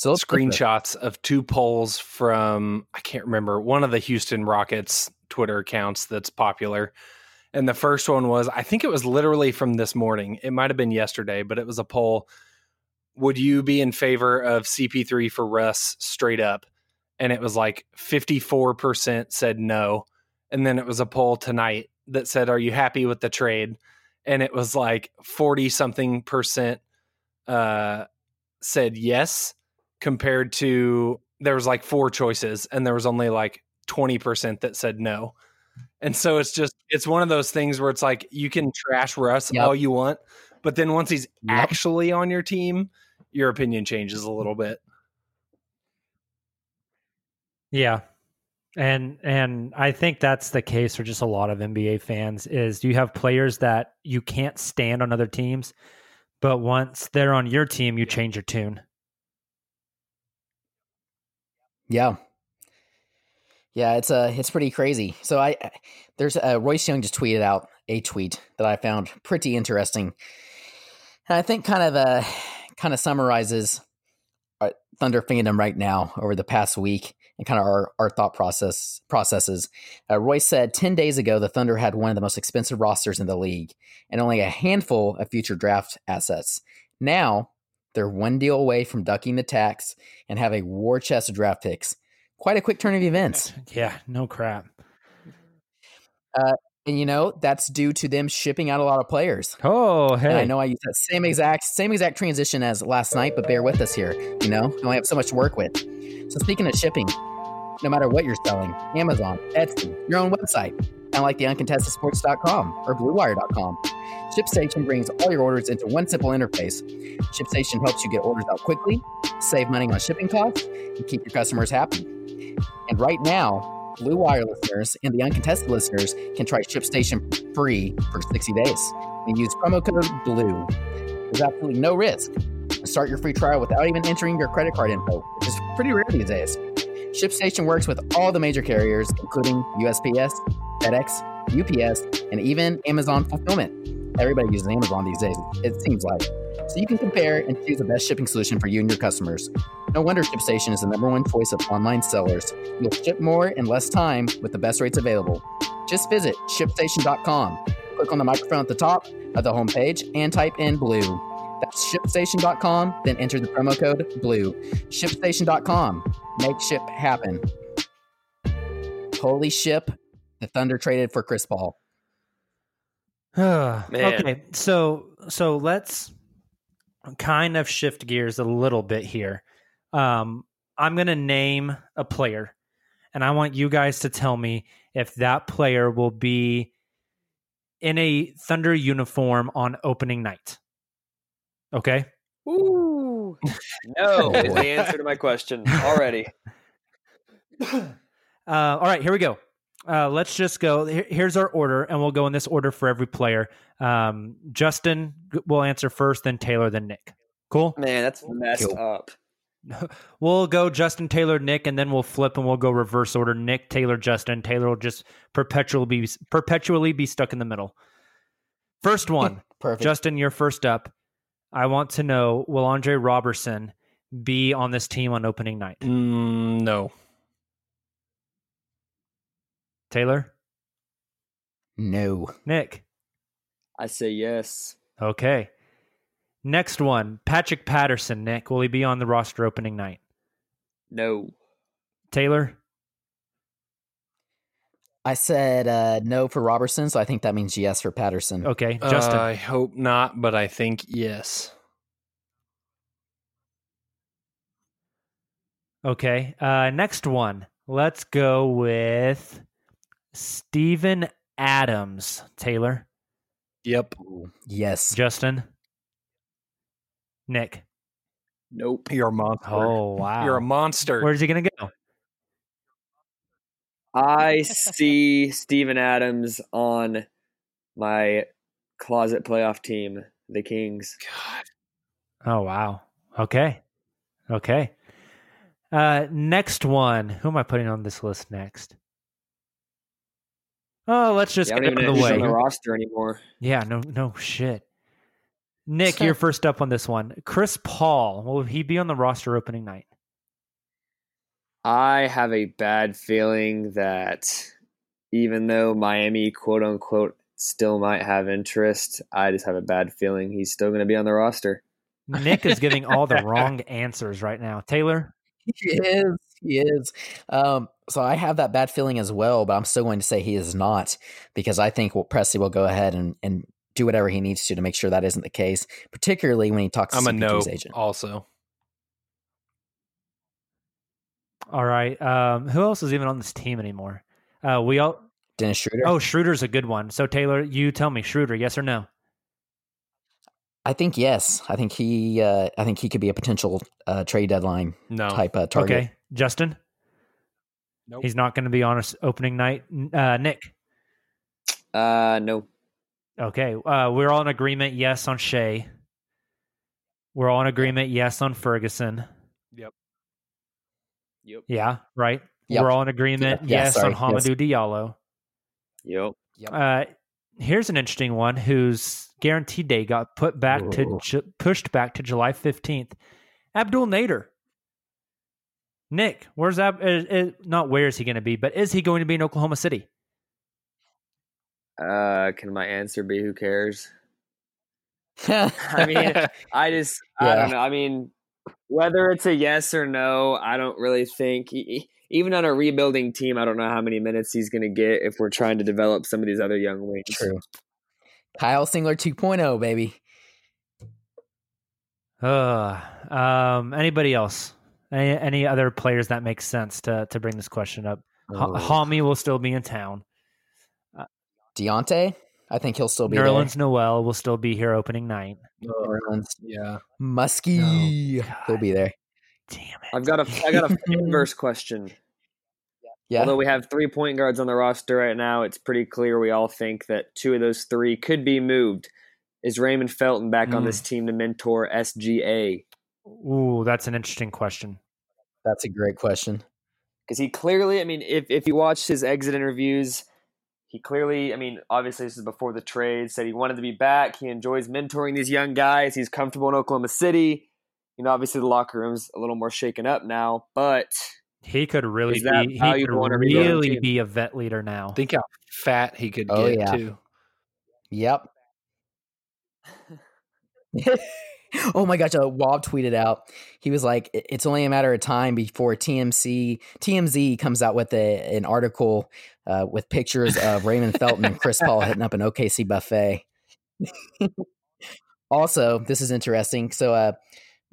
So screenshots of two polls from I can't remember one of the Houston Rockets Twitter accounts that's popular. And the first one was I think it was literally from this morning. It might have been yesterday, but it was a poll. Would you be in favor of CP3 for Russ straight up? And it was like 54% said no. And then it was a poll tonight that said, Are you happy with the trade? And it was like 40 something percent uh, said yes compared to there was like four choices and there was only like 20% that said no. And so it's just it's one of those things where it's like you can trash Russ Yep. all you want, but then once he's Yep. actually on your team, your opinion changes a little bit. Yeah. And and I think that's the case for just a lot of NBA fans is you have players that you can't stand on other teams, but once they're on your team, you change your tune. Yeah. Yeah, it's uh it's pretty crazy. So I there's uh, Royce Young just tweeted out a tweet that I found pretty interesting. And I think kind of uh kind of summarizes our Thunder fandom right now over the past week and kind of our, our thought process processes. Uh, Royce said 10 days ago the Thunder had one of the most expensive rosters in the league and only a handful of future draft assets. Now they're one deal away from ducking the tax and have a war chest of draft picks. Quite a quick turn of events. Yeah, no crap. Uh, and you know that's due to them shipping out a lot of players. Oh, And hey. I know I used that same exact same exact transition as last night, but bear with us here. You know, I only have so much to work with. So speaking of shipping, no matter what you're selling, Amazon, Etsy, your own website, of like the uncontestedsports.com or bluewire.com. ShipStation brings all your orders into one simple interface. ShipStation helps you get orders out quickly, save money on shipping costs, and keep your customers happy. And right now, Blue Wire listeners and the uncontested listeners can try ShipStation free for 60 days and use promo code BLUE. There's absolutely no risk. Start your free trial without even entering your credit card info, which is pretty rare these days. ShipStation works with all the major carriers, including USPS, FedEx, UPS, and even Amazon Fulfillment. Everybody uses Amazon these days, it seems like. So you can compare and choose the best shipping solution for you and your customers. No wonder ShipStation is the number one choice of online sellers. You'll ship more in less time with the best rates available. Just visit shipstation.com. Click on the microphone at the top of the homepage and type in blue. That's shipstation.com, then enter the promo code blue. Shipstation.com. Make ship happen. Holy ship. The Thunder traded for Chris Paul. Man. okay, so so let's kind of shift gears a little bit here. Um, I'm going to name a player, and I want you guys to tell me if that player will be in a Thunder uniform on opening night. Okay. Ooh. No is the answer to my question already. Uh, all right, here we go. Uh, let's just go. Here- here's our order, and we'll go in this order for every player. Um, Justin will answer first, then Tayler, then Nick. Cool. Man, that's messed Cool. up. We'll go Justin, Tayler, Nick, and then we'll flip and we'll go reverse order. Nick, Tayler, Justin. Tayler will just perpetually be perpetually be stuck in the middle. First one, Perfect. Justin, you're first up. I want to know: Will Andre Roberson be on this team on opening night? Mm, no. Tayler, no. Nick. I say yes. Okay. Next one, Patrick Patterson. Nick, will he be on the roster opening night? No. Tayler, I said uh, no for Roberson, so I think that means yes for Patterson. okay. Justin, I hope not, but I think yes. okay. Uh, next one, let's go with Steven Adams. Tayler, Yep. Yes. Justin, Nick. Nope. You're a monster. Oh wow, You're a monster. Where's he gonna go? I see Steven Adams on my closet playoff team, the Kings. God. Oh wow. Okay. Okay. Uh next one. Who am I putting on this list next? Oh, let's just Yeah, get don't out of the who's on way. the roster anymore. Yeah, no no shit. Nick, you're first up on this one. Chris Paul, will he be on the roster opening night? I have a bad feeling that even though Miami, quote unquote, still might have interest, I just have a bad feeling he's still going to be on the roster. Nick is giving all the wrong answers right now. Tayler? He is. He is. Um, so I have that bad feeling as well, but I'm still going to say he is not because I think well, Presti will go ahead and, and do whatever he needs to to make sure that isn't the case, particularly when he talks to I'm a no CP2's agent. also. All right. Um, who else is even on this team anymore? Uh, we all. Dennis Schroeder. Oh, Schroeder's a good one. So Tayler, you tell me, Schroeder, yes or no? I think yes. I think he. Uh, I think he could be a potential uh, trade deadline No. type uh, target. Okay, Justin. Nope. He's not going to be on us opening night. Uh, Nick. Uh, no. Okay. Uh, we're all in agreement. Yes on Shai. We're all in agreement. Yes on Ferguson. Yep. Yep. Yeah. Right. Yep. We're all in agreement. Yeah, yes sorry, on yes. Hamidou Diallo. Yep. Uh, here's an interesting one whose guarantee day got put back to ju- pushed back to July 15th. Abdel Nader. Nick, where's Ab? Is, is, not where is he going to be, but is he going to be in Oklahoma City? Uh, can my answer be who cares? I mean, I just, I don't know. I mean, whether it's a yes or no, I don't really think. Even on a rebuilding team, I don't know how many minutes he's going to get if we're trying to develop some of these other young wings. True. Kyle Singler 2.0, baby. Uh, um, anybody else? Any, any other players that make sense to to bring this question up? Ha- Oh. Hami will still be in town. Deonte, I think he'll still be Nerlens Noel will still be here opening night. there. Nerlens. Yeah. Muskie, Oh, he'll be there. Damn it! I've got a, I got a inverse question. Yeah. Although we have three point guards on the roster right now, it's pretty clear we all think that two of those three could be moved. Is Raymond Felton back on Mm. this team to mentor SGA? Ooh, that's an interesting question. That's a great question. because he clearly, I mean, if if you watch his exit interviews, he clearly, I mean, obviously this is before the trade, said he wanted to be back. He enjoys mentoring these young guys. He's comfortable in Oklahoma City. You know, obviously the locker room's a little more shaken up now, but He could really be. He could valuable a really team? be a vet leader now. Think how fat he could Oh, get yeah. too. Yep. oh my gosh, uh, Wob tweeted out. He was like, "It's only a matter of time before TMC TMZ comes out with a, an article uh, with pictures of Raymond Felton and Chris Paul hitting up an OKC buffet." also, this is interesting. So, uh,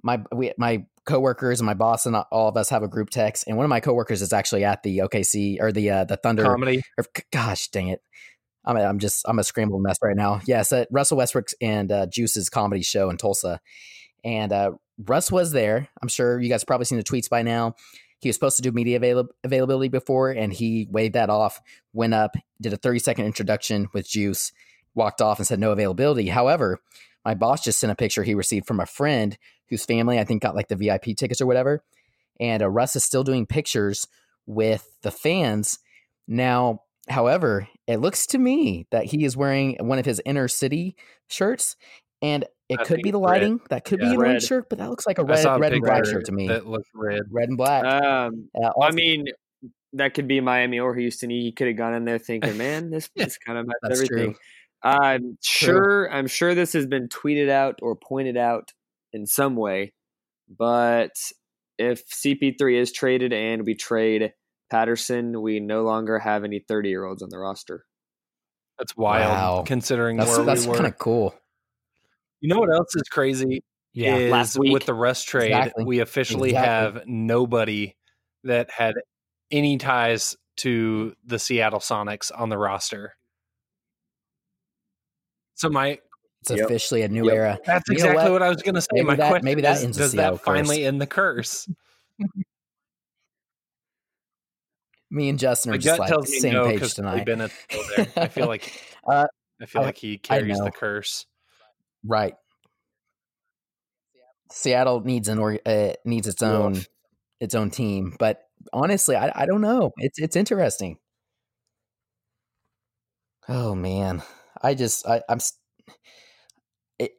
my we, my coworkers and my boss and all of us have a group text, and one of my coworkers is actually at the OKC or the uh, the Thunder Comedy. or, gosh dang it. I'm I'm just I'm a scrambled mess right now. Yes, at Russell Westbrook's and uh, Juice's comedy show in Tulsa, and uh, Russ was there. I'm sure you guys have probably seen the tweets by now. He was supposed to do media avail- availability before, and he waved that off. Went up, did a 30 second introduction with Juice, walked off, and said no availability. However, my boss just sent a picture he received from a friend whose family I think got like the VIP tickets or whatever, and uh, Russ is still doing pictures with the fans now. However, it looks to me that he is wearing one of his inner city shirts, and it I could be the red. lighting. That could Yeah. be a red Red. shirt, but that looks like a I red, a red and black shirt to me. That looked red. Red and black. um, Uh, I mean, that could be Miami or Houston. He could have gone in there thinking, "Man, this this kind of matches That's everything." true. I'm sure. I'm sure this has been tweeted out or pointed out in some way. But if CP3 is traded and we trade Patterson, we no longer have any 30 year olds on the roster. That's wild Wow. considering that's where that's we were. kind of cool. You know what else is crazy? Yeah, is last week. with the rest trade, Exactly. we officially Exactly. have nobody that had any ties to the Seattle Sonics on the roster. So my It's Yep. officially a new Yep. era. that's You exactly what? what? I was going to say. Maybe my that- question maybe that is, ends does Seattle that finally curse. end the curse? Me and Justin are just like same no page tonight. Bennett's still there. I feel like Uh, I feel I- like he carries the curse. right. Seattle needs an or uh, needs its own Woof. its own team, but honestly, I I don't know. It's it's interesting. Oh man, I just I, I'm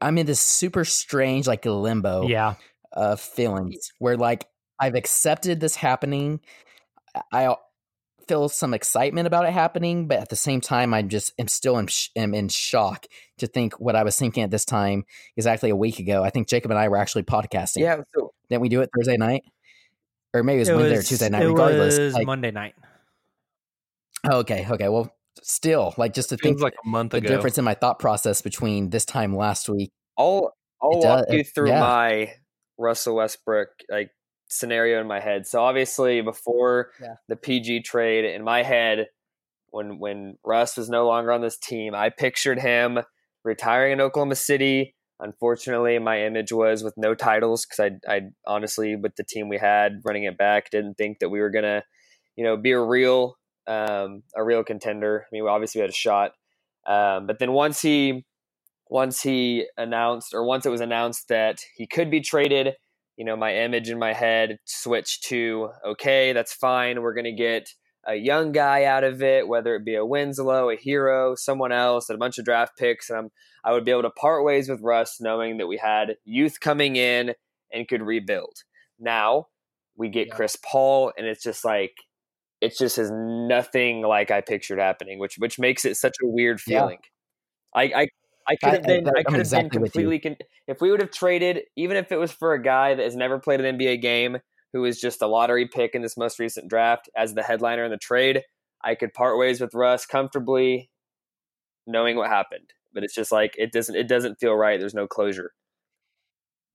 I'm in this super strange like limbo. yeah. uh, feelings where like I've accepted this happening. I feel some excitement about it happening, but at the same time, I just am still in, sh- am in shock to think what I was thinking at this time exactly a week ago. I think Jacob and I were actually podcasting. Yeah. So Didn't we do it Thursday night? Or maybe it was It Wednesday or Tuesday night. It Regardless. was like- Monday night. oh, okay. Okay. Well, still, like just to Feels think like a month the ago. difference in my thought process between this time last week. I'll I'll walk does- you through yeah. my Russell Westbrook like scenario in my head. So obviously before Yeah. the PG trade in my head when when Russ was no longer on this team, I pictured him retiring in Oklahoma City. Unfortunately, my image was with no titles because I I honestly with the team we had running it back didn't think that we were gonna you know, be a real um, a real contender. I mean, we obviously had a shot, um, but then once he once he announced or once it was announced that he could be traded, you know, my image in my head switched to okay, that's fine. We're going to get a young guy out of it, whether it be a Winslow, a Herro someone else, and a bunch of draft picks. And I'm, I would be able to part ways with Russ knowing that we had youth coming in and could rebuild. Now we get yeah. Chris Paul, and it's just like, it just is nothing like I pictured happening, which which makes it such a weird feeling. Yeah. I, I I could have been. I, I could have exactly been completely. Con- if we would have traded, even if it was for a guy that has never played an NBA game, who is just a lottery pick in this most recent draft as the headliner in the trade, I could part ways with Russ comfortably, knowing what happened. But it's just like it doesn't. It doesn't feel right. There's no closure.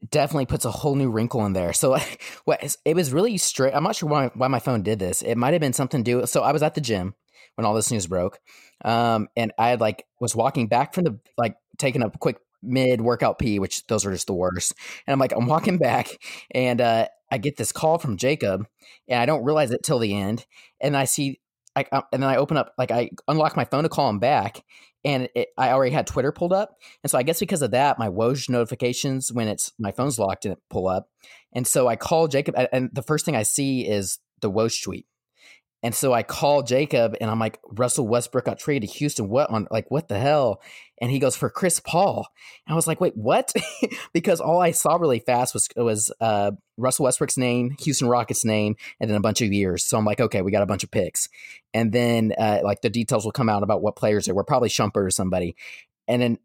Definitely puts a whole new wrinkle in there. So, what it was really straight. I'm not sure why, why my phone did this. It might have been something to do. So I was at the gym when all this news broke, um, and I had like was walking back from the like taking a quick mid workout pee, which those are just the worst. And I'm like, I'm walking back, and uh, I get this call from Jacob, and I don't realize it till the end, and I see. I, uh, and then I open up, like I unlock my phone to call him back, and it, I already had Twitter pulled up, and so I guess because of that, my Woj notifications when it's my phone's locked didn't pull up, and so I call Jacob, and the first thing I see is the Woj tweet, and so I call Jacob and I'm like, Russell Westbrook got traded to Houston. What on like what the hell? And he goes for Chris Paul. And I was like, wait, what? because all I saw really fast was was uh, Russell Westbrook's name, Houston Rockets name, and then a bunch of years. So I'm like, okay, we got a bunch of picks. And then uh, like the details will come out about what players there were, probably Shumpert or somebody. And then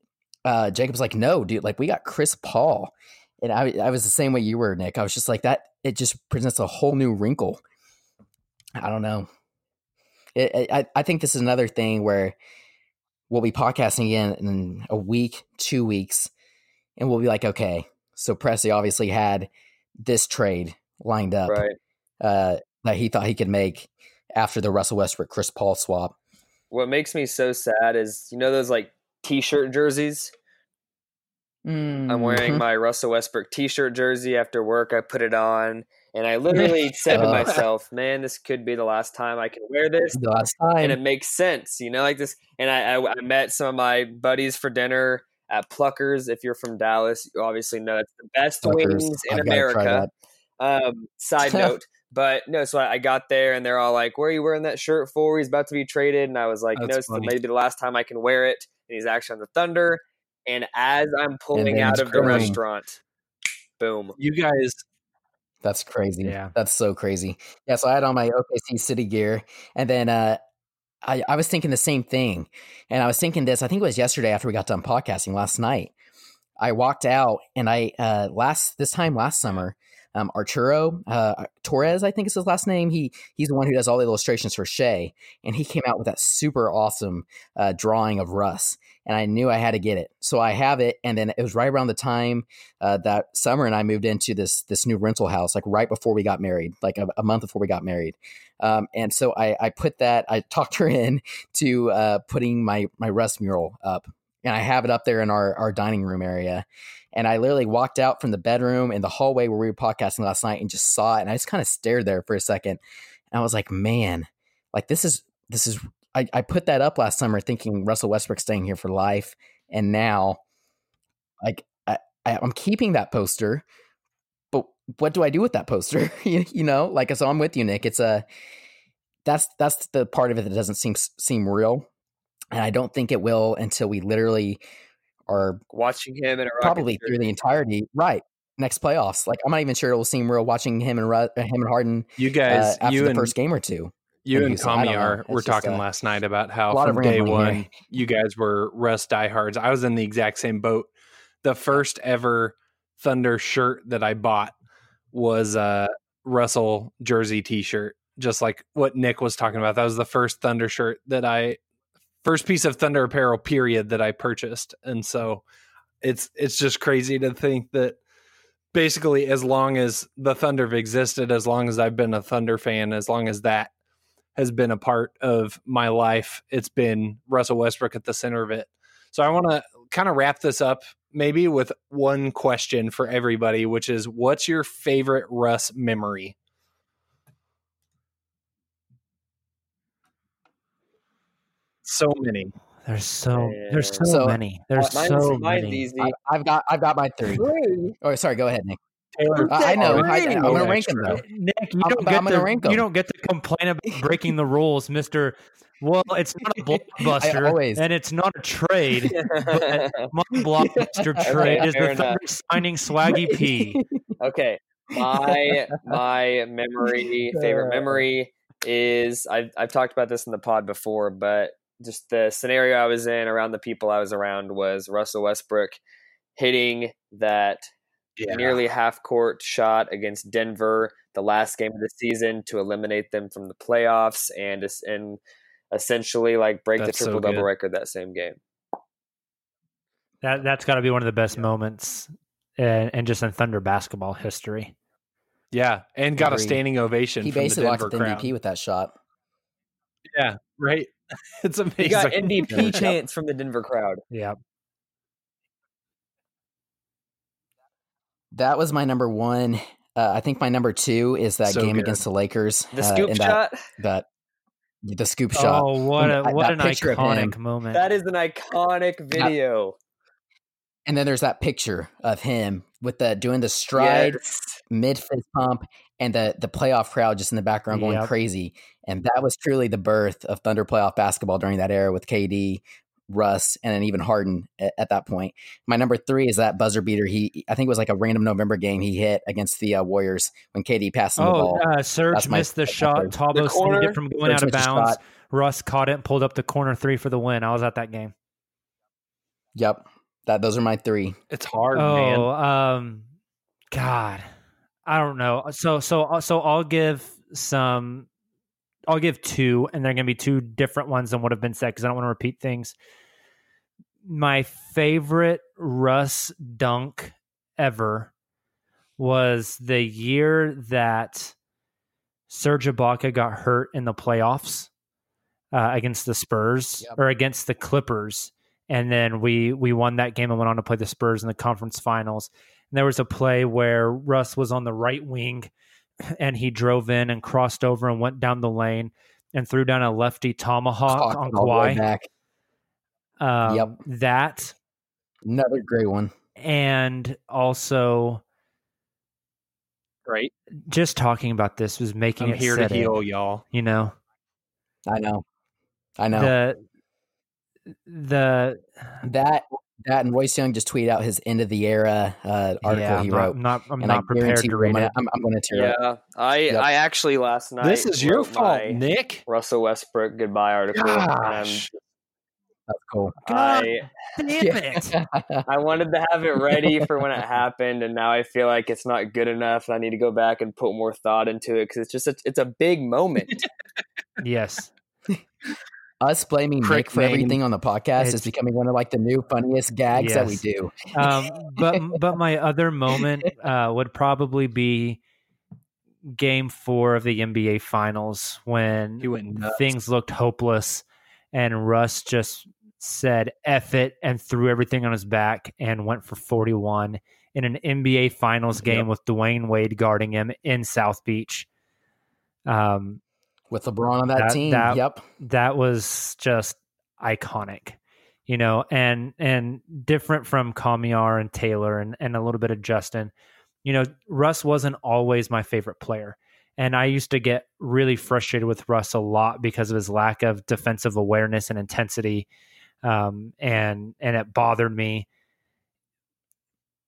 uh, Jacob's like, no, dude, like we got Chris Paul. And I, I was the same way you were, Nick. I was just like that. It just presents a whole new wrinkle I don't know. It, I I think this is another thing where we'll be podcasting again in a week, two weeks, and we'll be like, okay, so Presti obviously had this trade lined up right. uh, that he thought he could make after the Russell Westbrook Chris Paul swap. What makes me so sad is you know those like t-shirt jerseys. Mm. I'm wearing mm-hmm. my Russell Westbrook t-shirt jersey after work. I put it on and I literally said to myself, "Man, this could be the last time I can wear this." The last time, and it makes sense, you know, like this. And I, I, I met some of my buddies for dinner at Pluckers. If you're from Dallas, you obviously know it's the best Pluckers. wings in I've America. Um, side note, but no, so I, got there and they're all like, "Where are you wearing that shirt for? He's about to be traded." And I was like, That's "No, it's maybe the last time I can wear it." And he's actually on the Thunder. And as I'm pulling out of crying. the restaurant, boom, you guys that's crazy. Yeah. That's so crazy. Yeah. So I had on my OKC City gear. And then uh, I, I was thinking the same thing. And I was thinking this, I think it was yesterday after we got done podcasting last night. I walked out and I, uh, last, this time last summer, um, Arturo uh, Torres, I think is his last name. He he's the one who does all the illustrations for Shea, and he came out with that super awesome uh, drawing of Russ, and I knew I had to get it, so I have it. And then it was right around the time uh, that summer, and I moved into this this new rental house, like right before we got married, like a, a month before we got married. Um, and so I, I put that, I talked her in to uh, putting my my Russ mural up, and I have it up there in our our dining room area. And I literally walked out from the bedroom in the hallway where we were podcasting last night and just saw it. And I just kind of stared there for a second. And I was like, man, like this is, this is, I, I put that up last summer thinking Russell Westbrook staying here for life. And now, like, I, I, I'm keeping that poster, but what do I do with that poster? you, you know, like, so I'm with you, Nick. It's a, that's, that's the part of it that doesn't seem, seem real. And I don't think it will until we literally are watching him and probably through the entirety. Right. Next playoffs, like I'm not even sure it'll seem real watching him and him and Harden. You guys, uh, after you the and, first game or two. You and Kami are were talking uh, last night about how from day one here. you guys were Russ diehards. I was in the exact same boat. The first ever Thunder shirt that I bought was a Russell jersey T-shirt, just like what Nick was talking about. That was the first Thunder shirt that I first piece of Thunder apparel period that I purchased. And so it's it's just crazy to think that basically as long as the Thunder have existed, as long as I've been a Thunder fan, as long as that has been a part of my life, it's been Russell Westbrook at the center of it. So I want to kind of wrap this up maybe with one question for everybody, which is what's your favorite Russ memory? So many. There's so there's so, So, many. There's uh, Mine's, so mine's many. easy. I, I've got I've got my three. Three? Oh, sorry. Go ahead, Nick. Tayler, I, I know. I, I'm gonna rank them though. Nick, you I'm- don't but get I'm gonna to, rank you 'em. don't get to complain about breaking the rules, Mister. Well, it's not a blockbuster, always- and it's not a trade. but my blockbuster Okay, trade is the Thunder signing Swaggy P. okay my my memory favorite memory is I've, I've talked about this in the pod before but just the scenario i was in around the people i was around was russell westbrook hitting that nearly half court shot against denver the last game of the season to eliminate them from the playoffs and and essentially like break That's the so triple double record that same game That that's got to be one of the best moments, eh, and and just in Thunder basketball history. Yeah, and got a standing ovation He from basically locked Denver up the crowd. MVP with that shot. Yeah, right. It's amazing. he got mvp chance from the denver crowd Yeah, That was my number one. Uh, I think my number two is that So game good. against the Lakers. the uh, scoop in shot That, that the scoop shot. Oh, what a That- what an picture of him. iconic moment! that is an iconic video And then there's that picture of him with the doing the stride, Yes. mid fist pump, and the the playoff crowd just in the background going Yep. crazy. And that was truly the birth of Thunder playoff basketball during that era with KD, Russ, and then even Harden at, at that point. My number three is that buzzer beater. He, I think it was like a random November game he hit against the uh, Warriors when KD passed him the Oh, ball. uh, Serge my- missed the shot. third. Thabo The saved it from going Serge out of bounds. Russ caught it and pulled up the corner three for the win. I was at that game. Yep, that those are my three. It's hard, man. Oh, um, God, I don't know. So, so, so I'll give some. I'll give two, and they're going to be two different ones than what have been said because I don't want to repeat things. My favorite Russ dunk ever was the year that Serge Ibaka got hurt in the playoffs uh, against the Spurs Yep. or against the Clippers, and then we we won that game and went on to play the Spurs in the conference finals. And there was a play where Russ was on the right wing, and he drove in and crossed over and went down the lane and threw down a lefty tomahawk Hawk on all Kawhi. back. Um, Yep. That Another great one. and also right. just talking about this was making I'm it here to set in, heal y'all. You know I know, I know the the that. That and Royce Young just tweeted out his end of the era uh, article yeah, he I'm wrote. Not, I'm not, I'm and I prepared to read it. I'm, I'm going to tear it. Yeah, I Yep. I actually last night. This is your wrote fault, Nick. Russell Westbrook goodbye article. and That's cool. God I damn it! I wanted to have it ready for when it happened, and now I feel like it's not good enough. And I need to go back and put more thought into it because it's just a, it's a big moment. yes, Us blaming Prick Nick for name. everything on the podcast It's- is becoming one of like the new funniest gags that we do. um, but but my other moment uh, would probably be Game Four of the NBA Finals when He went nuts. things looked hopeless, and Russ just said "eff it" and threw everything on his back and went for forty-one in an NBA Finals game with Dwyane Wade guarding him in South Beach. Um, With LeBron on that, That- team. that- yep. that was just iconic you know and and different from Kamiar and Tayler and and a little bit of Justin you know Russ wasn't always my favorite player and I used to get really frustrated with Russ a lot because of his lack of defensive awareness and intensity um and and it bothered me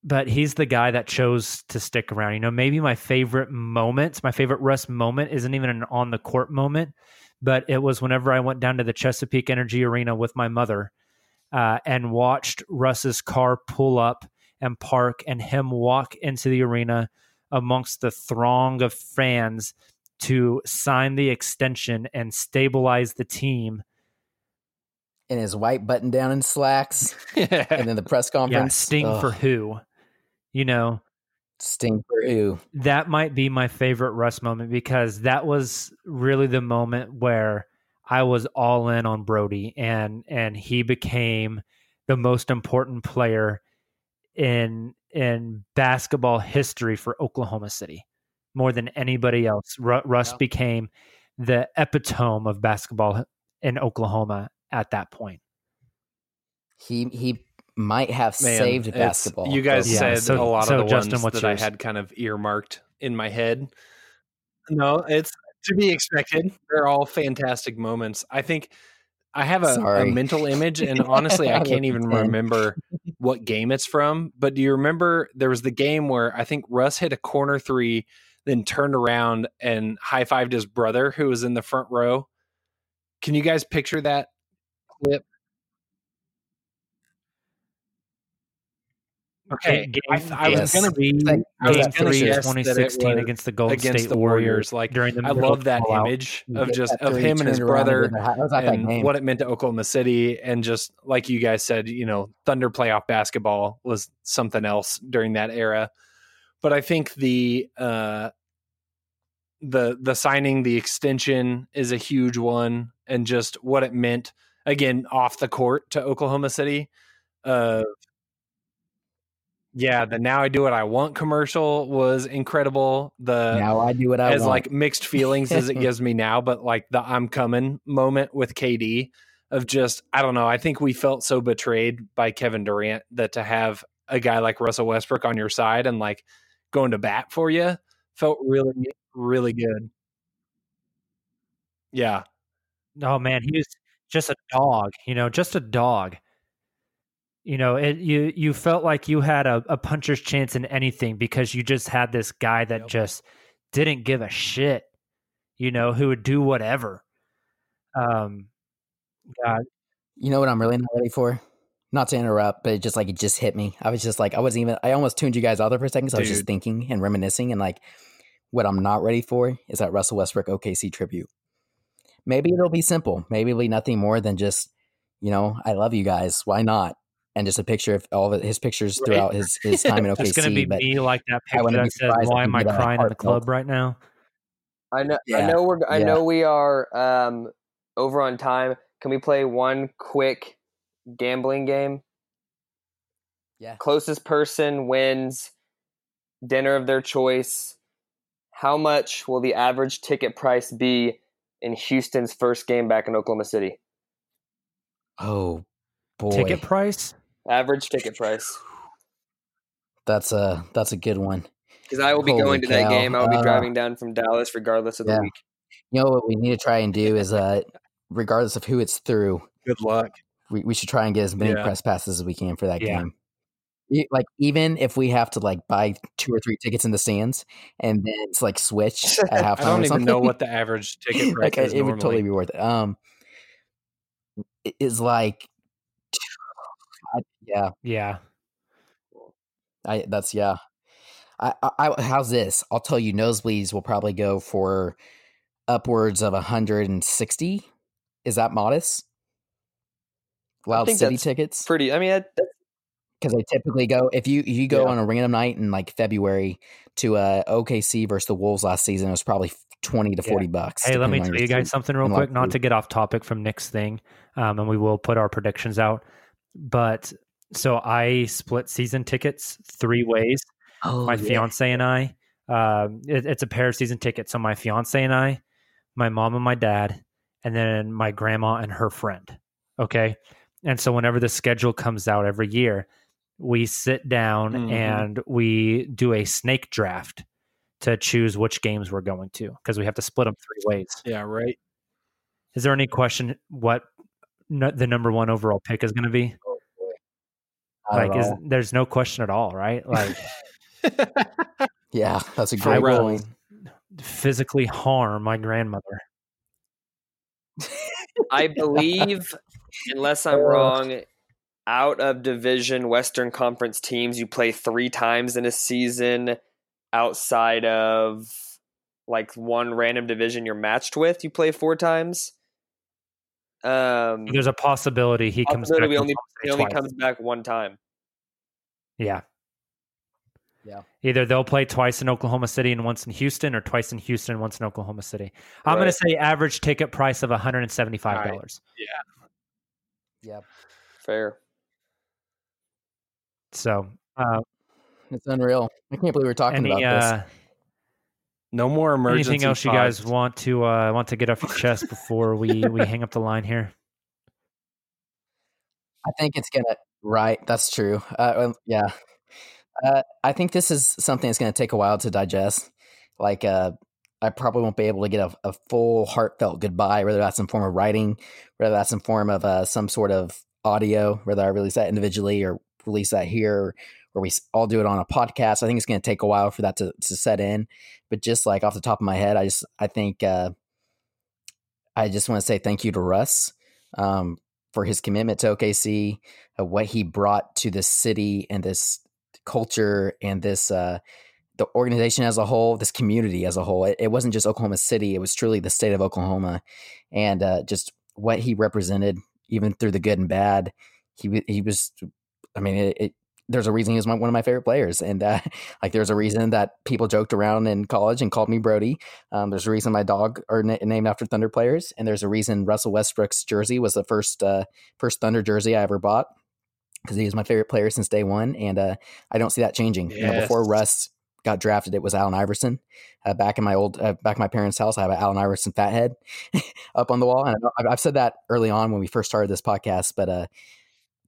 but he's the guy that chose to stick around. You know, maybe my favorite moment, my favorite Russ moment isn't even an on the court moment, but it was whenever I went down to the Chesapeake Energy Arena with my mother uh, and watched Russ's car pull up and park and him walk into the arena amongst the throng of fans to sign the extension and stabilize the team. In his white button down and slacks. and then the press Yeah, conference. sting ugh, for who? You know, Sting for who? that might be my favorite Russ moment because that was really the moment where I was all in on Brody and and he became the most important player in in basketball history for Oklahoma City more than anybody else. Ru- Russ Yeah. became the epitome of basketball in Oklahoma at that point. He he might have Man, saved basketball. You guys Yeah, said so- a lot so of the Justin, ones what's that yours? I had kind of earmarked in my head. No, it's to be expected. They're all fantastic moments. I think I have a, a mental image, and honestly, I I can't even remember what game it's from. But do you remember there was the game where I think Russ hit a corner three, then turned around and high fived his brother who was in the front row? Can you guys picture that clip? Okay, Game, I, I was gonna three, Like, I was game gonna three picture. of guess that it 2016 against the Golden against State the Warriors. Like during the I love that fallout. image You of just of him and his brother and I was at that and game. what it meant to Oklahoma City, and just like you guys said, you know, Thunder playoff basketball was something else during that era. But I think the uh, the the signing, the extension is a huge one, and just what it meant again off the court to Oklahoma City. Uh, yeah, the now I do what I want commercial was incredible. The now I do what I as want. like mixed feelings as it gives me now, but like the I'm coming moment with KD of just I don't know. I think we felt so betrayed by Kevin Durant that to have a guy like Russell Westbrook on your side and like going to bat for you felt really really good. Yeah, Oh man, he was just a dog, you know, just a dog. You know, it you you felt like you had a, a puncher's chance in anything because you just had this guy that Yep. just didn't give a shit, you know, who would do whatever. Um God, You know what I'm really not ready for? Not to interrupt, but it just like it just hit me. I was just like I wasn't even I almost tuned you guys out there for a second. So I was just thinking and reminiscing and like what I'm not ready for is that Russell Westbrook OKC tribute. Maybe it'll be simple. Maybe it'll be nothing more than just, you know, I love you guys. Why not? And just a picture of all of his pictures Right. throughout his his time in OKC. it's gonna be but me like that picture that says, "Why am I crying in the heartfelt- club right now?" I know. I know we're. I yeah. know we are um, over on time. Can we play one quick gambling game? Yeah. Closest person wins dinner of their choice. How much will the average ticket price be in Houston's first game back in Oklahoma City? Oh boy. Ticket price? Average ticket price. That's a that's a good one. Because I will be Holy going to that game. I will be Uh, driving down from Dallas regardless of yeah. the week. You know what we need to try and do is uh regardless of who it's through, good luck. we, we should try and get as many Yeah. press passes as we can for that Yeah. game. Like even if we have to like buy two or three tickets in the stands and then it's like switch at halftime. I don't or even know what the average ticket price like, is it normally. would totally be worth it. Um, it is like, I, yeah, Yeah. I that's yeah. I, I, I how's this? I'll tell you, nosebleeds will probably go for upwards of hundred and sixty. Is that modest? Loud think City tickets Pretty. I mean, because they typically go if you if you go Yeah. on a random night in like February to uh OKC versus the Wolves last season, it was probably twenty to Yeah. forty bucks. Hey, let me tell you guys something real quick, not to get off topic from Nick's thing, um, and we will put our predictions out. But so I split season tickets three ways. Oh, my yeah. fiance and I. Um, it, it's a pair of season tickets. So my fiance and I, my mom and my dad, and then my grandma and her friend. Okay. And so whenever the schedule comes out every year, we sit down Mhm. and we do a snake draft to choose which games we're going to because we have to split them three ways. Yeah, right. Is there any question what no, the number one overall pick is going to be? Not Like, is there's no question at all, right? Like, yeah, that's a great will point. physically harm my grandmother. I believe, unless I'm wrong, out of division Western Conference teams, you play three times in a season. Outside of like one random division you're matched with, you play four times. Um, There's a possibility he comes back. we only he only twice. comes back one time. Yeah. Yeah. Either they'll play twice in Oklahoma City and once in Houston, or twice in Houston and once in Oklahoma City. I'm going to say average ticket price of $175. Yeah, Yep. Fair. So, uh, it's unreal. I can't believe we're talking any, about this. uh, No more emergency. anything else you guys pods. want to uh, want to get off your chest before we we hang up the line here? I think it's gonna right. That's true. Uh, yeah, uh, I think this is something that's gonna take a while to digest. Like, uh, I probably won't be able to get a, a, full heartfelt goodbye, whether that's in form of writing, whether that's in form of uh, some sort of audio, whether I release that individually or release that here, or we all do it on a podcast. I think it's going to take a while for that to, to set in. But just like off the top of my head, I just I think uh, I just want to say thank you to Russ um, for his commitment to OKC, uh, what he brought to this city and this culture and this uh, the organization as a whole, this community as a whole. It, it, wasn't just Oklahoma City; it was truly the state of Oklahoma, and uh, just what he represented, even through the good and bad. He he was, I mean, it, it there's a reason he was my, one of my favorite players, and uh, like there's a reason that people joked around in college and called me Brodie. Um, there's a reason my dog are na- named after Thunder players, and there's a reason Russell Westbrook's jersey was the first uh, first Thunder jersey I ever bought because he was my favorite player since day one, and uh, I don't see that changing. Yes. You know, before Russ got drafted, it was Allen Iverson. Uh, back in my old, uh, back in my parents' house, I have an Allen Iverson fathead up on the wall, and I've said that early on when we first started this podcast, but uh,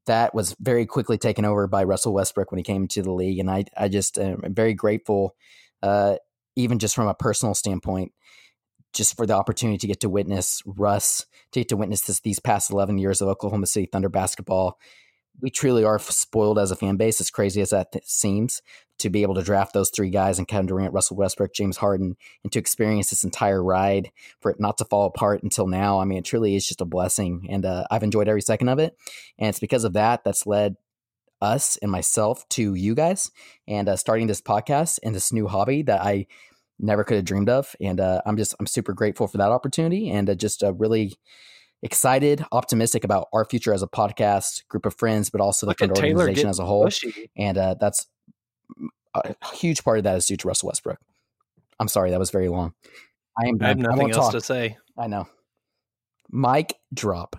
that was very quickly taken over by Russell Westbrook when he came to the league, and I I just am very grateful, uh, even just from a personal standpoint, just for the opportunity to get to witness Russ, to get to witness this, these past eleven years of Oklahoma City Thunder basketball, we truly are spoiled as a fan base, as crazy as that th- seems, to be able to draft those three guys and Kevin Durant, Russell Westbrook, James Harden, and to experience this entire ride for it not to fall apart until now. I mean, it truly is just a blessing. And uh, I've enjoyed every second of it. And it's because of that that's led us and myself to you guys and uh, starting this podcast and this new hobby that I never could have dreamed of. And uh, I'm just, I'm super grateful for that opportunity and uh, just uh, really excited, optimistic about our future as a podcast group of friends, but also the organization as a whole. And uh, that's a huge part of that is due to Russell Westbrook. I'm sorry, that was very long. I am. I have nothing I else talk. to say. I know. Mike, drop.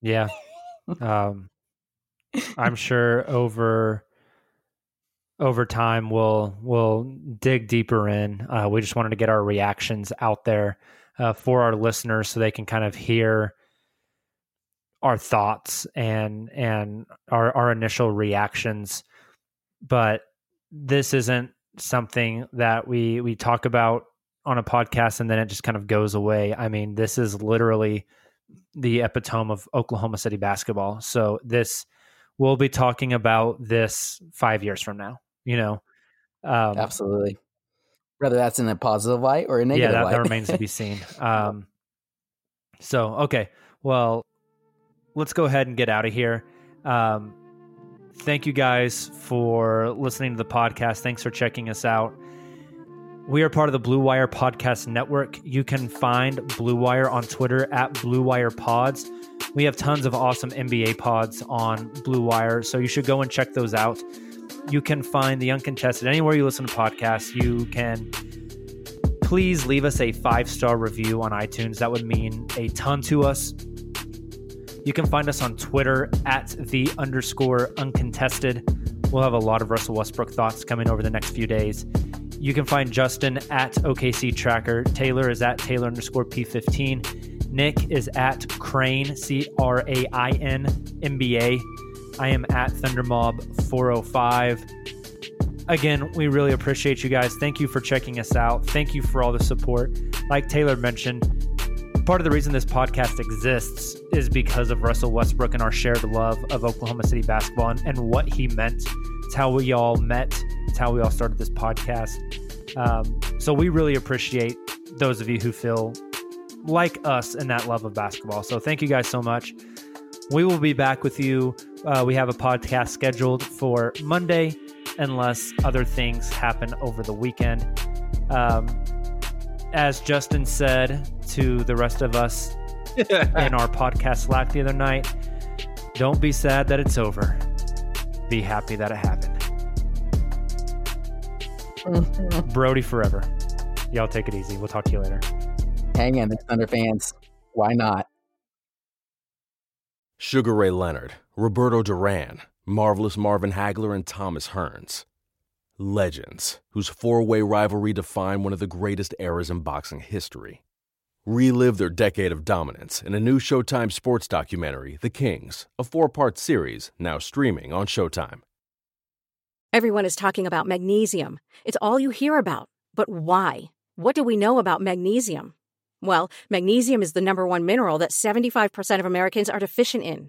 yeah. Um, I'm sure over over time we'll we'll dig deeper in. Uh, we just wanted to get our reactions out there uh, for our listeners so they can kind of hear our thoughts and and our our initial reactions. But this isn't something that we we talk about on a podcast and then it just kind of goes away. I mean, this is literally the epitome of Oklahoma City basketball. So this we'll be talking about this 5 years from now you know. Um, Absolutely. Whether that's in a positive light or a negative yeah, that, that remains to be seen. Um, so, okay. Well, let's go ahead and get out of here. Um, thank you guys for listening to the podcast. Thanks for checking us out. We are part of the Blue Wire Podcast Network. You can find Blue Wire on Twitter at Blue Wire Pods. We have tons of awesome NBA pods on Blue Wire, so you should go and check those out. You can find the uncontested anywhere you listen to podcasts. You can please leave us a five star review on iTunes. That would mean a ton to us. You can find us on Twitter at the underscore uncontested. We'll have a lot of Russell Westbrook thoughts coming over the next few days. You can find Justin at OKC Tracker. Tayler is at Tayler underscore P15. Nick is at Crain, C R A I N M B A. I am at ThunderMob405. Again, we really appreciate you guys. Thank you for checking us out. Thank you for all the support. Like Tayler mentioned, part of the reason this podcast exists is because of Russell Westbrook and our shared love of Oklahoma City basketball and, and what he meant. It's how we all met. It's how we all started this podcast. Um, so we really appreciate those of you who feel like us in that love of basketball. So thank you guys so much. We will be back with you uh, we have a podcast scheduled for Monday, unless other things happen over the weekend. Um, as Justin said to the rest of us in our podcast Slack the other night, don't be sad that it's over. Be happy that it happened. Brodie forever. Y'all take it easy. We'll talk to you later. Hang in, Thunder fans. Why not? Sugar Ray Leonard, Roberto Duran, Marvelous Marvin Hagler, and Thomas Hearns. Legends, whose four way rivalry defined one of the greatest eras in boxing history. Relive their decade of dominance in a new Showtime sports documentary, The Kings, a four part series now streaming on Showtime. Everyone is talking about magnesium. It's all you hear about. But why? What do we know about magnesium? Well, magnesium is the number one mineral that 75% of Americans are deficient in.